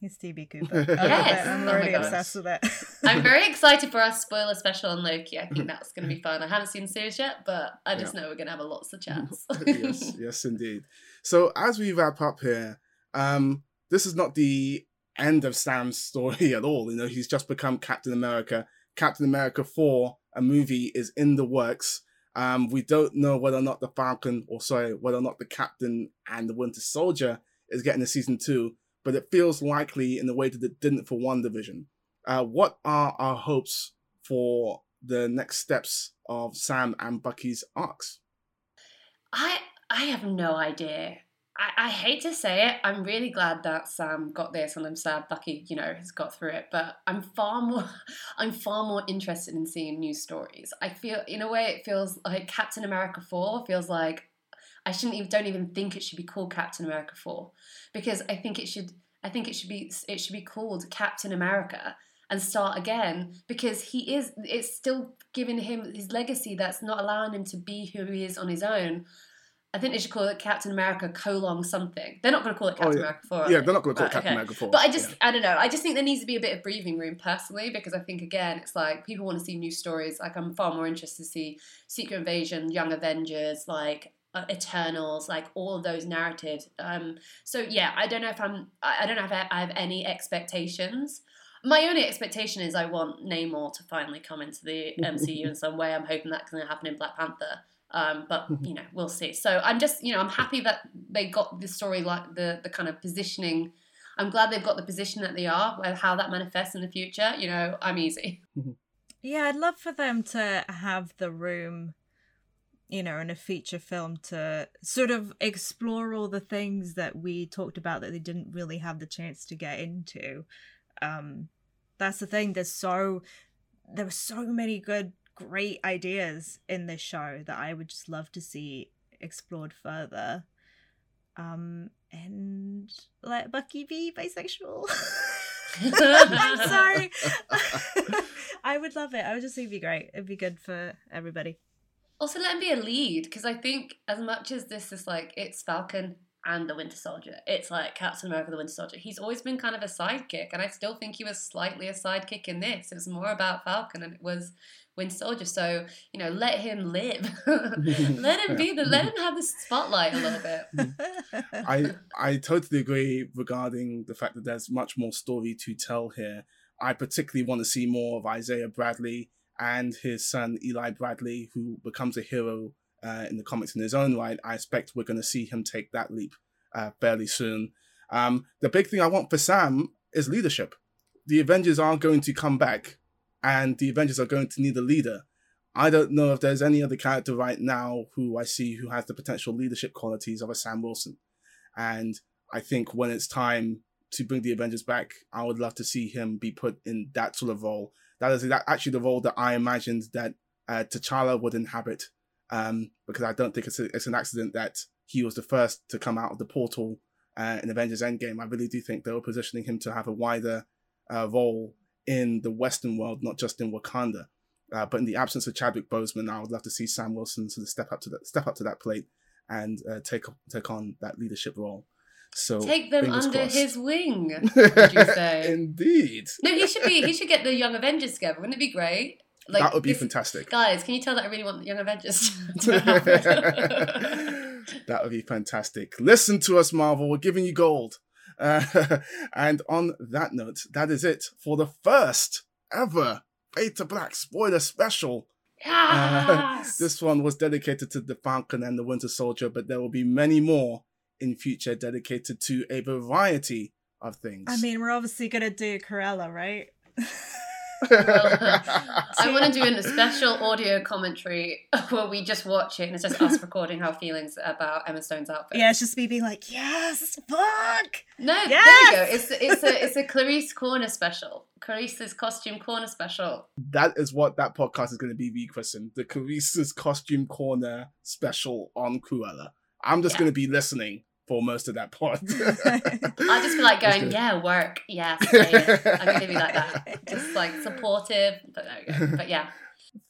C: He's Stevie Cooper.
B: yes.
C: I'm
B: Oh
C: already
B: God.
C: obsessed with it.
B: I'm very excited for our spoiler special on Loki. I think that's going to be fun. I haven't seen the series yet, but I just know we're going to have a lots of chats.
A: yes, yes, indeed. So as we wrap up here, um, this is not the end of Sam's story at all. You know, he's just become Captain America. Captain America 4, a movie, is in the works. Um, we don't know whether or not the Falcon, or sorry, whether or not the Captain and the Winter Soldier is getting a season two, but it feels likely in the way that it didn't for WandaVision. Uh, what are our hopes for the next steps of Sam and Bucky's arcs?
B: I I have no idea. I, I hate to say it. I'm really glad that Sam got this, and I'm sad Bucky, you know, has got through it. But I'm far more, I'm far more interested in seeing new stories. I feel, in a way, it feels like Captain America Four feels like I shouldn't even don't even think it should be called Captain America Four because I think it should. I think it should be it should be called Captain America and start again because he is it's still giving him his legacy that's not allowing him to be who he is on his own. I think they should call it Captain America colon something. They're not going to call it
A: Oh,
B: Captain
A: yeah.
B: America 4. are
A: yeah,
B: they?
A: they're not going to call
B: Right,
A: it Captain
B: okay.
A: America 4.
B: But I just,
A: yeah.
B: I don't know. I just think there needs to be a bit of breathing room personally because I think, again, it's like people want to see new stories. Like, I'm far more interested to see Secret Invasion, Young Avengers, like uh, Eternals, like all of those narratives. Um, so, yeah, I don't know if I'm, I don't know if I I have any expectations. My only expectation is I want Namor to finally come into the MCU in some way. I'm hoping that's going to happen in Black Panther. Um, but you know, we'll see. So I'm just, you know, I'm happy that they got the story like the the kind of positioning. I'm glad they've got the position that they are. Where how that manifests in the future, you know, I'm easy.
C: Yeah, I'd love for them to have the room, you know, in a feature film to sort of explore all the things that we talked about that they didn't really have the chance to get into. Um that's the thing. There's so there were so many good, great ideas in this show that I would just love to see explored further. Um and let Bucky be bisexual. I'm sorry. I would love it. I would just think it'd be great. It'd be good for everybody.
B: Also, let him be a lead because I think as much as this is like it's Falcon and the Winter Soldier, it's like Captain America, the Winter Soldier. He's always been kind of a sidekick, and I still think he was slightly a sidekick in this. It was more about Falcon, and it was Winter Soldier. So you know, let him live. let him be the. Let him have the spotlight a little bit.
A: I I totally agree regarding the fact that there's much more story to tell here. I particularly want to see more of Isaiah Bradley and his son Eli Bradley, who becomes a hero uh, in the comics in his own right. I expect we're going to see him take that leap uh, fairly soon. Um, the big thing I want for Sam is leadership. The Avengers are going to come back, and the Avengers are going to need a leader. I don't know if there's any other character right now who I see who has the potential leadership qualities of a Sam Wilson. And I think when it's time to bring the Avengers back, I would love to see him be put in that sort of role. That is actually the role that I imagined that uh, T'Challa would inhabit um, because I don't think it's, a, it's an accident that he was the first to come out of the portal uh, in Avengers Endgame. I really do think they were positioning him to have a wider uh, role in the Western world, not just in Wakanda. Uh, but in the absence of Chadwick Boseman, I would love to see Sam Wilson sort of step up to that step up to that plate and uh, take take on that leadership role. So
B: Take them under
A: crossed.
B: his wing. Would you say?
A: Indeed,
B: no, he should be. He should get the Young Avengers together. Wouldn't it be great?
A: that would be
B: this-
A: fantastic.
B: Guys, can you tell that I really want the Young Avengers to happen?
A: that would be fantastic. Listen to us, Marvel. We're giving you gold. Uh, and on that note, that is it for the first ever Fade to Black spoiler special.
B: yes!
A: This one was dedicated to the Falcon and the Winter Soldier, but there will be many more in future dedicated to a variety of things.
C: I mean, we're obviously gonna do Cruella, right?
B: I want to do a special audio commentary where we just watch it and it's just us recording our feelings about Emma Stone's outfit.
C: yeah, it's just me being like, yes, fuck.
B: No, there
C: Yes!
B: you go. It's it's a it's a Clarisse Corner special. Clarisse's costume corner special.
A: that is what that podcast is going to be rechristened the Clarisse's Costume Corner special on Cruella. I'm just
B: Yeah.
A: going to be listening for most of that part.
B: I just feel like going, yeah, work, yeah, yeah. I'm gonna be like that, just like supportive. But there we go. But yeah,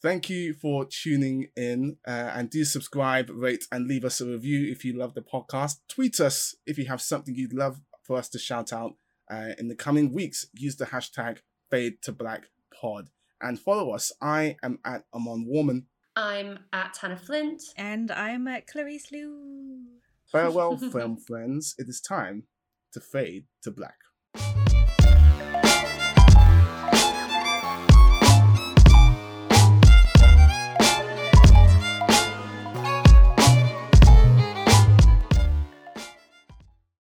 A: Thank you for tuning in uh, and do subscribe, rate, and leave us a review if you love the podcast. Tweet us if you have something you'd love for us to shout out uh, in the coming weeks. Use the hashtag Fade to Black Pod and follow us. I am at Amon Warmann.
B: I'm at Hannah Flint.
C: And I'm at Clarisse Liu.
A: Farewell, film friends. It is time to fade to black.